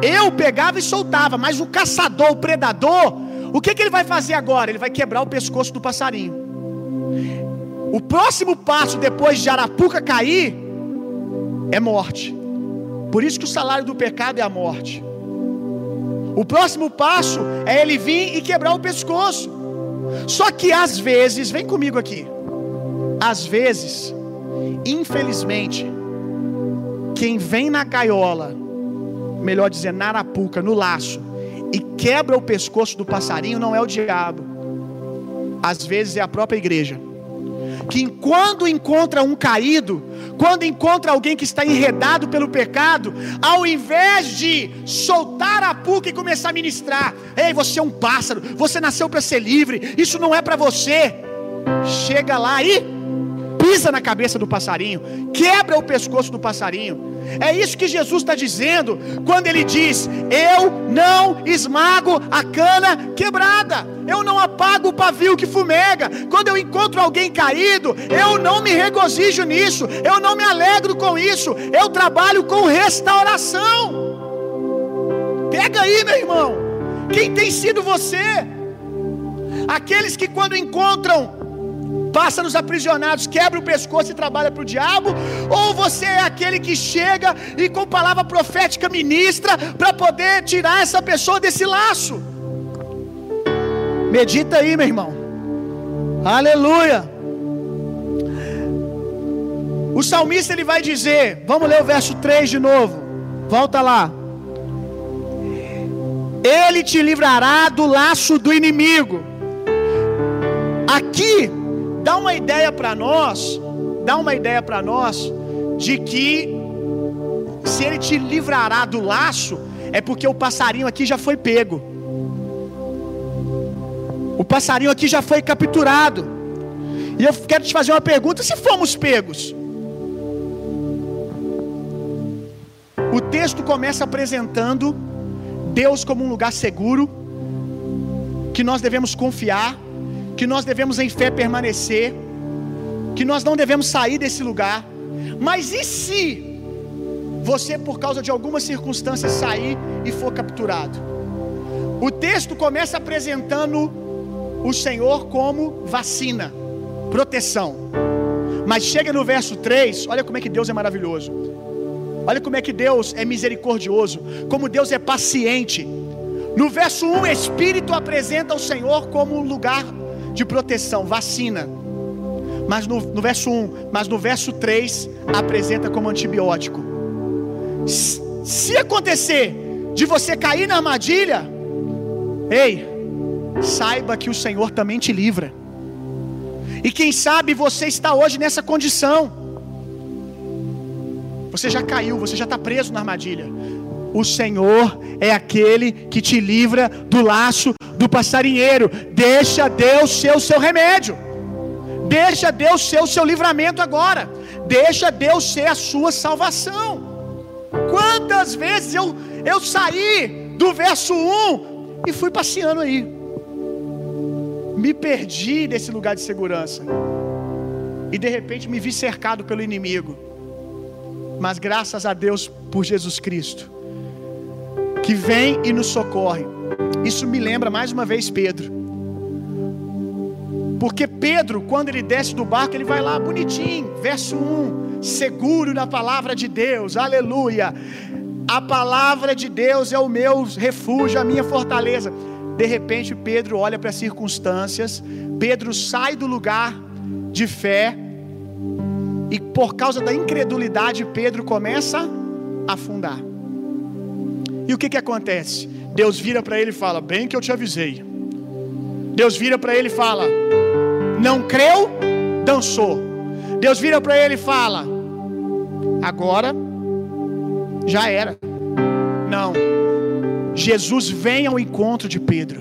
Eu pegava e soltava, mas o caçador, o predador, o que, que ele vai fazer agora? Ele vai quebrar o pescoço do passarinho. O próximo passo depois de Arapuca cair é morte. Por isso que o salário do pecado é a morte. O próximo passo é ele vir e quebrar o pescoço. Só que às vezes, vem comigo aqui. Às vezes, infelizmente, quem vem na gaiola, melhor dizer, na arapuca, no laço, e quebra o pescoço do passarinho não é o diabo. Às vezes é a própria igreja que quando encontra um caído, quando encontra alguém que está enredado pelo pecado, ao invés de soltar a puca e começar a ministrar, ei, você é um pássaro, você nasceu para ser livre, isso não é para você. Chega lá e pisa na cabeça do passarinho, quebra o pescoço do passarinho. É isso que Jesus está dizendo quando ele diz: Eu não esmago a cana quebrada, eu não apago o pavio que fumega. Quando eu encontro alguém caído, eu não me regozijo nisso, eu não me alegro com isso, eu trabalho com restauração. Pega aí, meu irmão, quem tem sido você? Aqueles que, quando encontram pássaros aprisionados, quebra o pescoço e trabalha para o diabo? Ou você é aquele que chega e com palavra profética ministra para poder tirar essa pessoa desse laço? Medita aí, meu irmão. Aleluia. O salmista ele vai dizer, vamos ler o verso 3 de novo. Volta lá. Ele te livrará do laço do inimigo. Aqui dá uma ideia para nós, dá uma ideia para nós de que se ele te livrará do laço, é porque o passarinho aqui já foi pego. O passarinho aqui já foi capturado. E eu quero te fazer uma pergunta: se fomos pegos? O texto começa apresentando Deus como um lugar seguro, que nós devemos confiar, que nós devemos em fé permanecer, que nós não devemos sair desse lugar. Mas e se você, por causa de alguma circunstância, sair e for capturado? O texto começa apresentando o Senhor como vacina, proteção. Mas chega no verso 3, olha como é que Deus é maravilhoso. Olha como é que Deus é misericordioso, como Deus é paciente. No verso 1, o Espírito apresenta o Senhor como um lugar de proteção, vacina. Mas no, no verso 1, mas no verso 3 apresenta como antibiótico. Se acontecer de você cair na armadilha, Ei, saiba que o Senhor também te livra. E quem sabe você está hoje nessa condição. Você já caiu, você já está preso na armadilha. O Senhor é aquele que te livra do laço do passarinheiro. Deixa Deus ser o seu remédio. Deixa Deus ser o seu livramento agora. Deixa Deus ser a sua salvação. Quantas vezes eu, eu saí do verso 1 e fui passeando aí. Me perdi desse lugar de segurança. E de repente me vi cercado pelo inimigo. Mas graças a Deus por Jesus Cristo, que vem e nos socorre. Isso me lembra mais uma vez Pedro. Porque Pedro, quando ele desce do barco, ele vai lá bonitinho, verso 1, seguro na palavra de Deus, aleluia. A palavra de Deus é o meu refúgio, a minha fortaleza. De repente, Pedro olha para as circunstâncias, Pedro sai do lugar de fé, e por causa da incredulidade, Pedro começa a afundar. E o que, que acontece? Deus vira para ele e fala: Bem que eu te avisei. Deus vira para ele e fala: Não creu, dançou. Deus vira para ele e fala: Agora já era. Não. Jesus vem ao encontro de Pedro.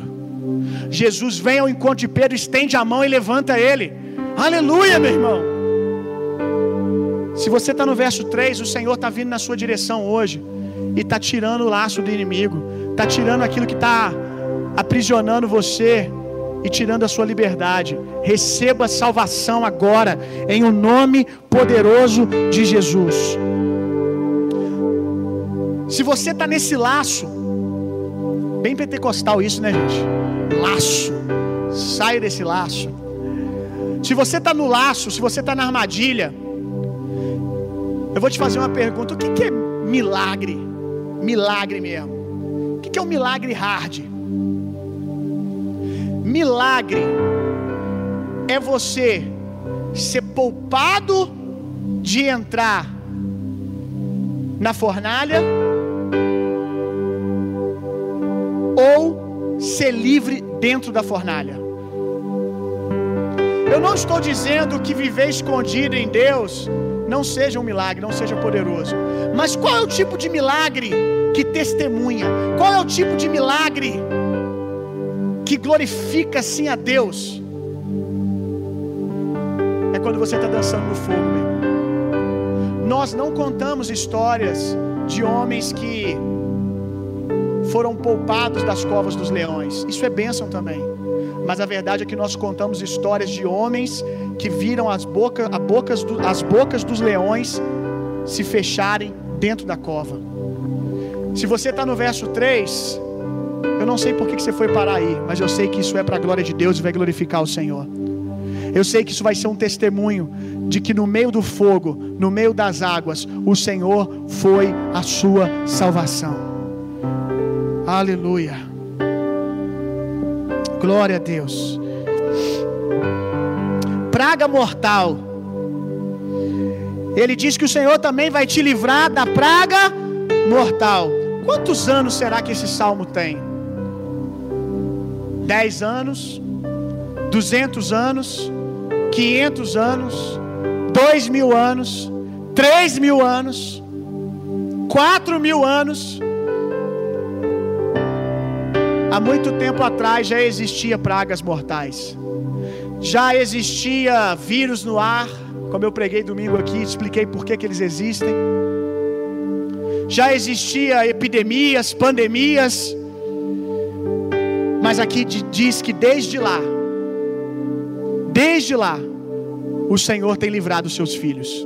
Jesus vem ao encontro de Pedro, estende a mão e levanta ele. Aleluia, meu irmão. Se você está no verso 3, o Senhor está vindo na sua direção hoje e está tirando o laço do inimigo, está tirando aquilo que está aprisionando você e tirando a sua liberdade. Receba salvação agora, em o um nome poderoso de Jesus. Se você está nesse laço, bem pentecostal isso, né, gente? Laço. Saia desse laço. Se você está no laço, se você está na armadilha, eu vou te fazer uma pergunta: o que, que é milagre? Milagre mesmo. Que é um milagre hard? Milagre é você ser poupado de entrar na fornalha ou ser livre dentro da fornalha. Eu não estou dizendo que viver escondido em Deus não seja um milagre, não seja poderoso. Mas qual é o tipo de milagre que testemunha? Qual é o tipo de milagre que glorifica assim a Deus? É quando você está dançando no fogo, meu. Nós não contamos histórias de homens que foram poupados das covas dos leões. Isso é bênção também. Mas a verdade é que nós contamos histórias de homens que viram as, boca, a bocas do, as bocas dos leões se fecharem dentro da cova. Se você está no verso 3, eu não sei por que você foi parar aí, mas eu sei que isso é para a glória de Deus e vai glorificar o Senhor. Eu sei que isso vai ser um testemunho de que no meio do fogo, no meio das águas, o Senhor foi a sua salvação. Aleluia. Glória a Deus. Praga mortal. Ele diz que o Senhor também vai te livrar da praga mortal. Quantos anos será que esse salmo tem? Dez anos? Duzentos anos? Quinhentos anos? Dois mil anos? Três mil anos? Quatro mil anos? Há muito tempo atrás já existia pragas mortais. Já existia vírus no ar, como eu preguei domingo aqui, expliquei por que, que eles existem. Já existia epidemias, pandemias. Mas aqui diz que desde lá, desde lá, o Senhor tem livrado os seus filhos.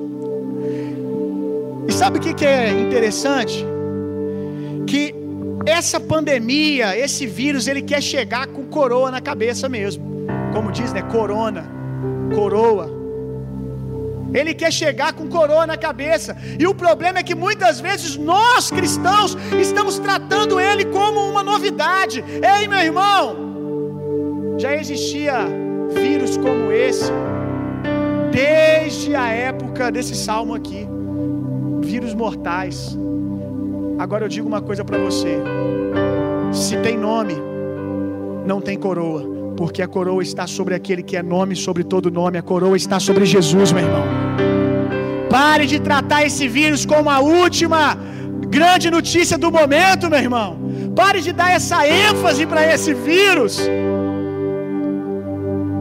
E sabe o que, que é interessante? Que essa pandemia, esse vírus, ele quer chegar com coroa na cabeça mesmo. Como diz, né? Corona, coroa. Ele quer chegar com coroa na cabeça. E o problema é que muitas vezes nós cristãos estamos tratando ele como uma novidade. Ei, meu irmão, já existia vírus como esse desde a época desse salmo aqui. Vírus mortais. Agora eu digo uma coisa para você: se tem nome, não tem coroa, porque a coroa está sobre aquele que é nome sobre todo nome, a coroa está sobre Jesus, meu irmão. Pare de tratar esse vírus como a última grande notícia do momento, meu irmão. Pare de dar essa ênfase para esse vírus.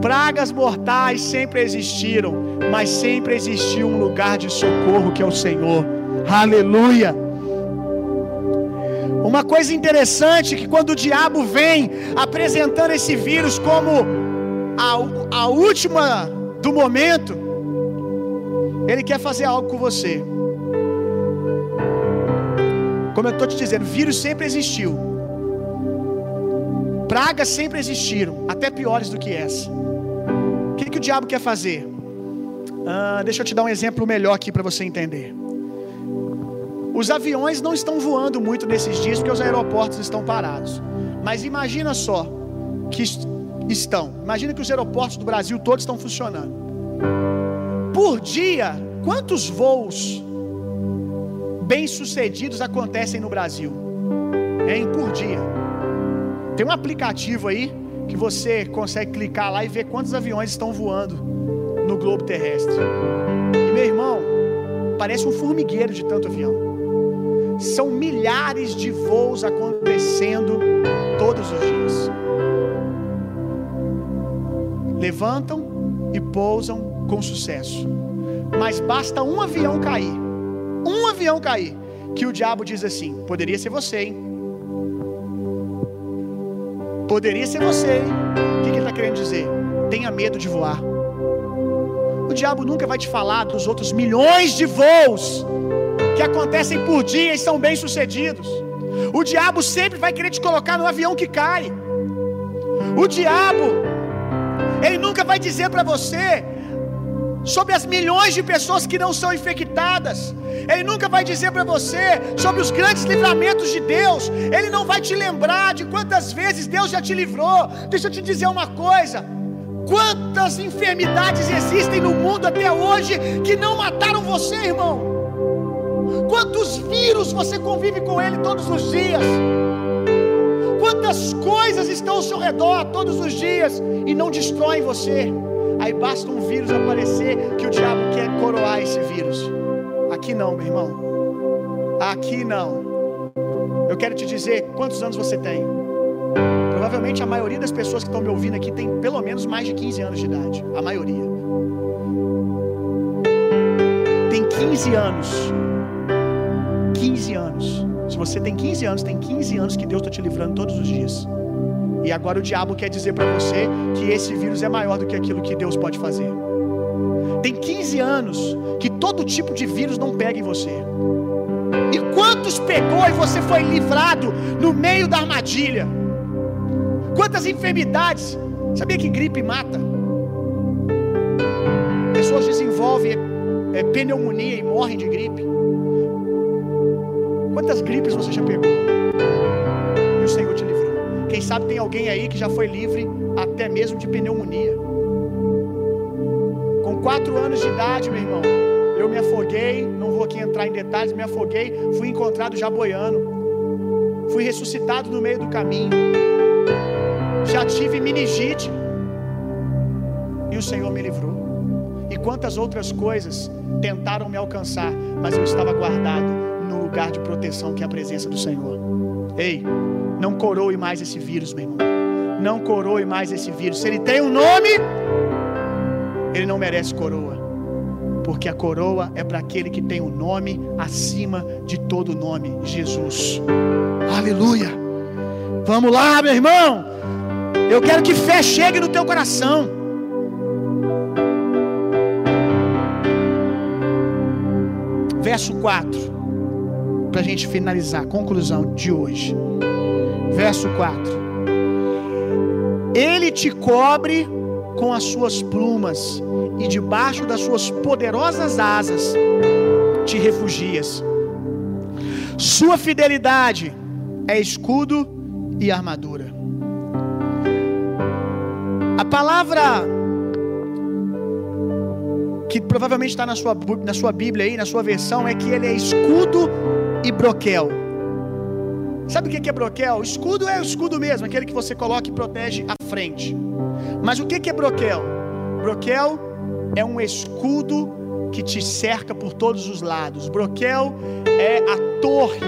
Pragas mortais sempre existiram, mas sempre existiu um lugar de socorro que é o Senhor. Aleluia. Uma coisa interessante que quando o diabo vem apresentando esse vírus como a, a última do momento, ele quer fazer algo com você. Como eu estou te dizendo, vírus sempre existiu. Pragas sempre existiram, até piores do que essa. O que, que o diabo quer fazer? Ah, deixa eu te dar um exemplo melhor aqui para você entender. Os aviões não estão voando muito nesses dias porque os aeroportos estão parados. Mas imagina só que estão. Imagina que os aeroportos do Brasil todos estão funcionando. Por dia, quantos voos bem-sucedidos acontecem no Brasil? Hein? Por dia. Tem um aplicativo aí que você consegue clicar lá e ver quantos aviões estão voando no globo terrestre. E meu irmão, parece um formigueiro de tanto avião. São milhares de voos acontecendo todos os dias. Levantam e pousam com sucesso. Mas basta um avião cair, um avião cair, que o diabo diz assim: poderia ser você, hein? Poderia ser você, hein? O que ele está querendo dizer? Tenha medo de voar. O diabo nunca vai te falar dos outros milhões de voos que acontecem por dia e são bem-sucedidos. O diabo sempre vai querer te colocar no avião que cai. O diabo, ele nunca vai dizer para você sobre as milhões de pessoas que não são infectadas. Ele nunca vai dizer para você sobre os grandes livramentos de Deus. Ele não vai te lembrar de quantas vezes Deus já te livrou. Deixa eu te dizer uma coisa. Quantas enfermidades existem no mundo até hoje que não mataram você, irmão? Quantos vírus você convive com ele todos os dias? Quantas coisas estão ao seu redor todos os dias e não destroem você? Aí basta um vírus aparecer que o diabo quer coroar esse vírus. Aqui não, meu irmão. Aqui não. Eu quero te dizer quantos anos você tem. Provavelmente a maioria das pessoas que estão me ouvindo aqui tem pelo menos mais de 15 anos de idade. A maioria. Tem 15 anos. 15 anos. Se você tem 15 anos, tem 15 anos que Deus está te livrando todos os dias. E agora o diabo quer dizer para você que esse vírus é maior do que aquilo que Deus pode fazer. Tem 15 anos que todo tipo de vírus não pega em você. E quantos pegou e você foi livrado no meio da armadilha? Quantas enfermidades? Sabia que gripe mata? Pessoas desenvolvem é, pneumonia e morrem de gripe. Quantas gripes você já pegou? E o Senhor te livrou. Quem sabe tem alguém aí que já foi livre até mesmo de pneumonia. Com quatro anos de idade, meu irmão, eu me afoguei. Não vou aqui entrar em detalhes, me afoguei. Fui encontrado já boiando. Fui ressuscitado no meio do caminho. Já tive meningite. E o Senhor me livrou. E quantas outras coisas tentaram me alcançar, mas eu estava guardado no lugar de proteção que é a presença do Senhor. Ei, não coroe mais esse vírus, meu irmão. Não coroe mais esse vírus. Se ele tem um nome, ele não merece coroa. Porque a coroa é para aquele que tem o um nome acima de todo nome, Jesus. Aleluia. Vamos lá, meu irmão. Eu quero que fé chegue no teu coração. Verso 4, para a gente finalizar, conclusão de hoje. Verso 4: Ele te cobre com as suas plumas, e debaixo das suas poderosas asas te refugias. Sua fidelidade é escudo e armadura. A palavra que provavelmente está na sua, na sua Bíblia aí, na sua versão, é que ele é escudo e broquel. Sabe o que é broquel? Escudo é o escudo mesmo, aquele que você coloca e protege a frente. Mas o que é broquel? Broquel é um escudo que te cerca por todos os lados. Broquel é a torre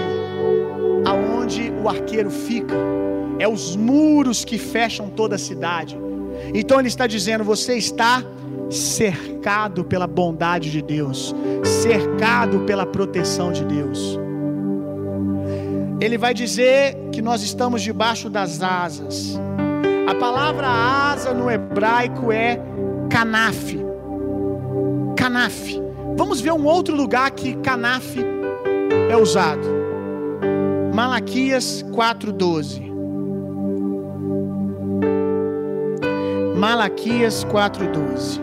aonde o arqueiro fica. É os muros que fecham toda a cidade. Então ele está dizendo: você está cercado pela bondade de Deus, cercado pela proteção de Deus. Ele vai dizer que nós estamos debaixo das asas. A palavra asa no hebraico é canaf. Canaf. Vamos ver um outro lugar que canaf é usado. Malaquias 4:12. Malaquias 4:12.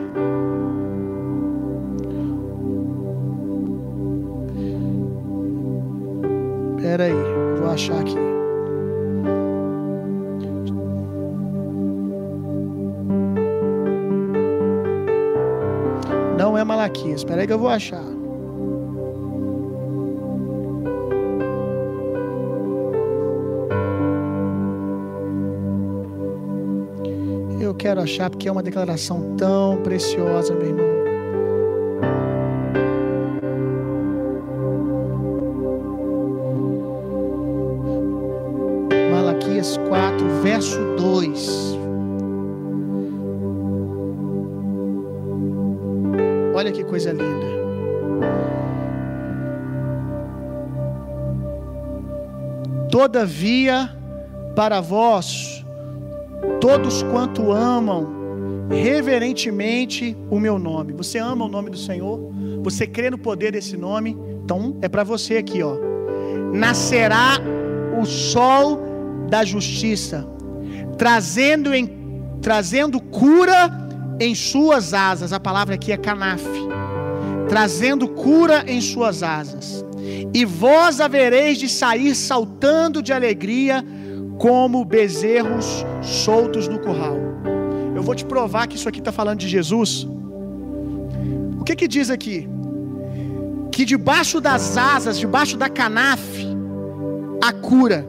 Espera aí, achar aqui. Não é Malaquias, espera aí que eu vou achar. Eu quero achar porque é uma declaração tão preciosa, meu irmão. Todavia, para vós, todos quanto amam reverentemente o meu nome. Você ama o nome do Senhor? Você crê no poder desse nome? Então é para você aqui, ó. Nascerá o sol da justiça, trazendo em trazendo cura em suas asas. A palavra aqui é canaf. Trazendo cura em suas asas. E vós havereis de sair saltando de alegria como bezerros soltos no curral. Eu vou te provar que isso aqui está falando de Jesus. O que que diz aqui? Que debaixo das asas, debaixo da canaf, a cura.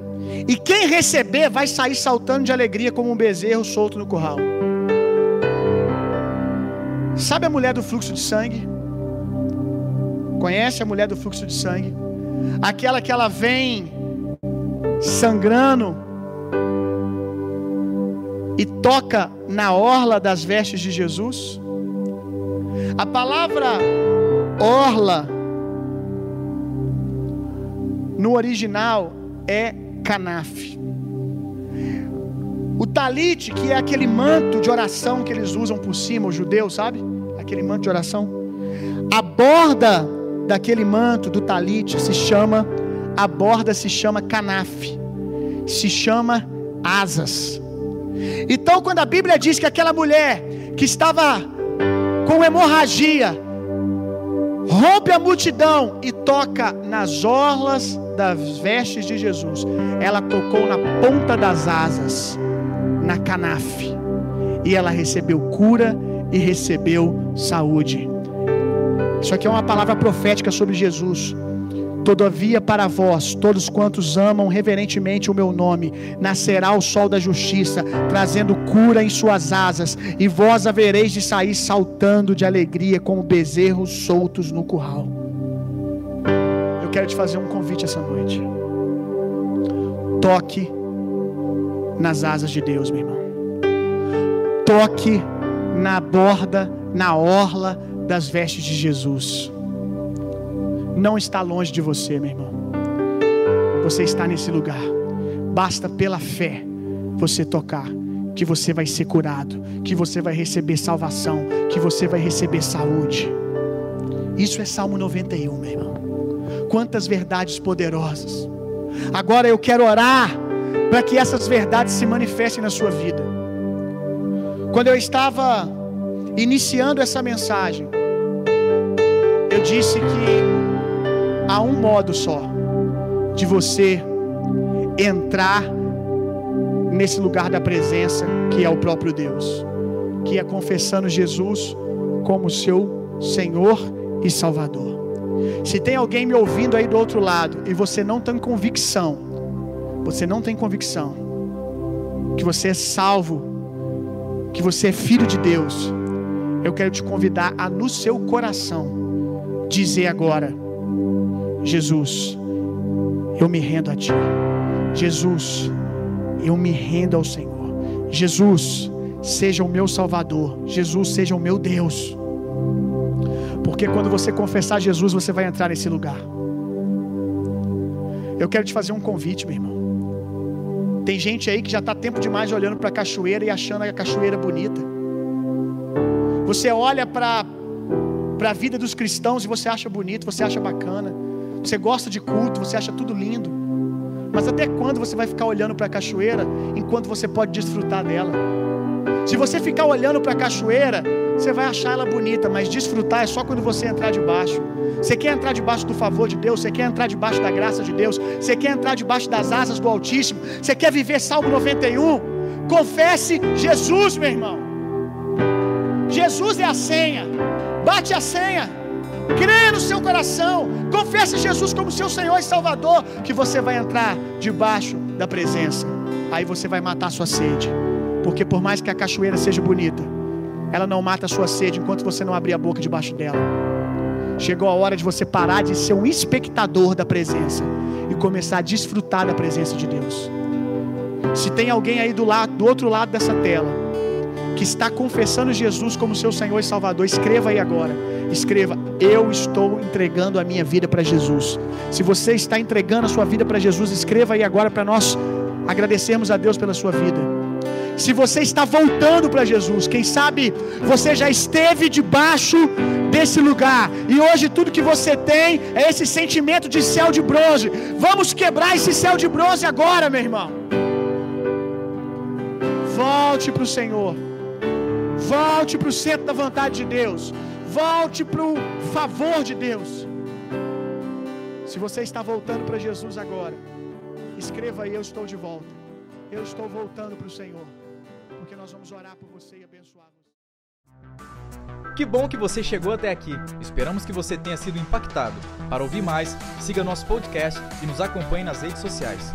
E quem receber vai sair saltando de alegria como um bezerro solto no curral. Sabe a mulher do fluxo de sangue? Conhece a mulher do fluxo de sangue? Aquela que ela vem sangrando e toca na orla das vestes de Jesus? A palavra orla no original é canaf. O talite, que é aquele manto de oração que eles usam por cima, os judeus, sabe? Aquele manto de oração. A borda daquele manto do talite se chama, a borda se chama canaf, se chama asas. Então, quando a Bíblia diz que aquela mulher que estava com hemorragia rompe a multidão e toca nas orlas das vestes de Jesus, ela tocou na ponta das asas, na canaf, e ela recebeu cura e recebeu saúde. Isso aqui é uma palavra profética sobre Jesus. Todavia, para vós, todos quantos amam reverentemente o meu nome, nascerá o sol da justiça, trazendo cura em suas asas, e vós havereis de sair saltando de alegria como bezerros soltos no curral. Eu quero te fazer um convite essa noite. Toque nas asas de Deus, meu irmão. Toque na borda, na orla das vestes de Jesus não está longe de você, meu irmão. Você está nesse lugar. Basta pela fé você tocar, que você vai ser curado, que você vai receber salvação, que você vai receber saúde. Isso é Salmo 91, meu irmão. Quantas verdades poderosas. Agora eu quero orar para que essas verdades se manifestem na sua vida. Quando eu estava iniciando essa mensagem, disse que há um modo só de você entrar nesse lugar da presença que é o próprio Deus, que é confessando Jesus como seu Senhor e Salvador. Se tem alguém me ouvindo aí do outro lado e você não tem convicção você não tem convicção que você é salvo, que você é filho de Deus, eu quero te convidar a no seu coração dizer agora: Jesus, eu me rendo a ti. Jesus, eu me rendo ao Senhor. Jesus, seja o meu Salvador. Jesus, seja o meu Deus. Porque quando você confessar Jesus, você vai entrar nesse lugar. Eu quero te fazer um convite, meu irmão. Tem gente aí que já está tempo demais olhando para a cachoeira e achando a cachoeira bonita. Você olha para a vida dos cristãos e você acha bonito, você acha bacana. Você gosta de culto, você acha tudo lindo. Mas até quando você vai ficar olhando para a cachoeira enquanto você pode desfrutar dela? Se você ficar olhando para a cachoeira, você vai achar ela bonita, mas desfrutar é só quando você entrar debaixo. Você quer entrar debaixo do favor de Deus? Você quer entrar debaixo da graça de Deus? Você quer entrar debaixo das asas do Altíssimo? Você quer viver Salmo 91? Confesse Jesus, meu irmão. Jesus é a senha. Bate a senha. Creia no seu coração. Confesse Jesus como seu Senhor e Salvador. Que você vai entrar debaixo da presença. Aí você vai matar a sua sede. Porque por mais que a cachoeira seja bonita, ela não mata a sua sede enquanto você não abrir a boca debaixo dela. Chegou a hora de você parar de ser um espectador da presença e começar a desfrutar da presença de Deus. Se tem alguém aí do lado, do outro lado dessa tela, que está confessando Jesus como seu Senhor e Salvador, escreva aí agora. Escreva: Eu estou entregando a minha vida para Jesus. Se você está entregando a sua vida para Jesus, escreva aí agora para nós agradecermos a Deus pela sua vida. Se você está voltando para Jesus, quem sabe você já esteve debaixo desse lugar e hoje tudo que você tem é esse sentimento de céu de bronze. Vamos quebrar esse céu de bronze agora, meu irmão. Volte para o Senhor. Volte para o centro da vontade de Deus. Volte para o favor de Deus. Se você está voltando para Jesus agora, escreva aí: Eu estou de volta. Eu estou voltando para o Senhor. Porque nós vamos orar por você e abençoar você. Que bom que você chegou até aqui. Esperamos que você tenha sido impactado. Para ouvir mais, siga nosso podcast e nos acompanhe nas redes sociais.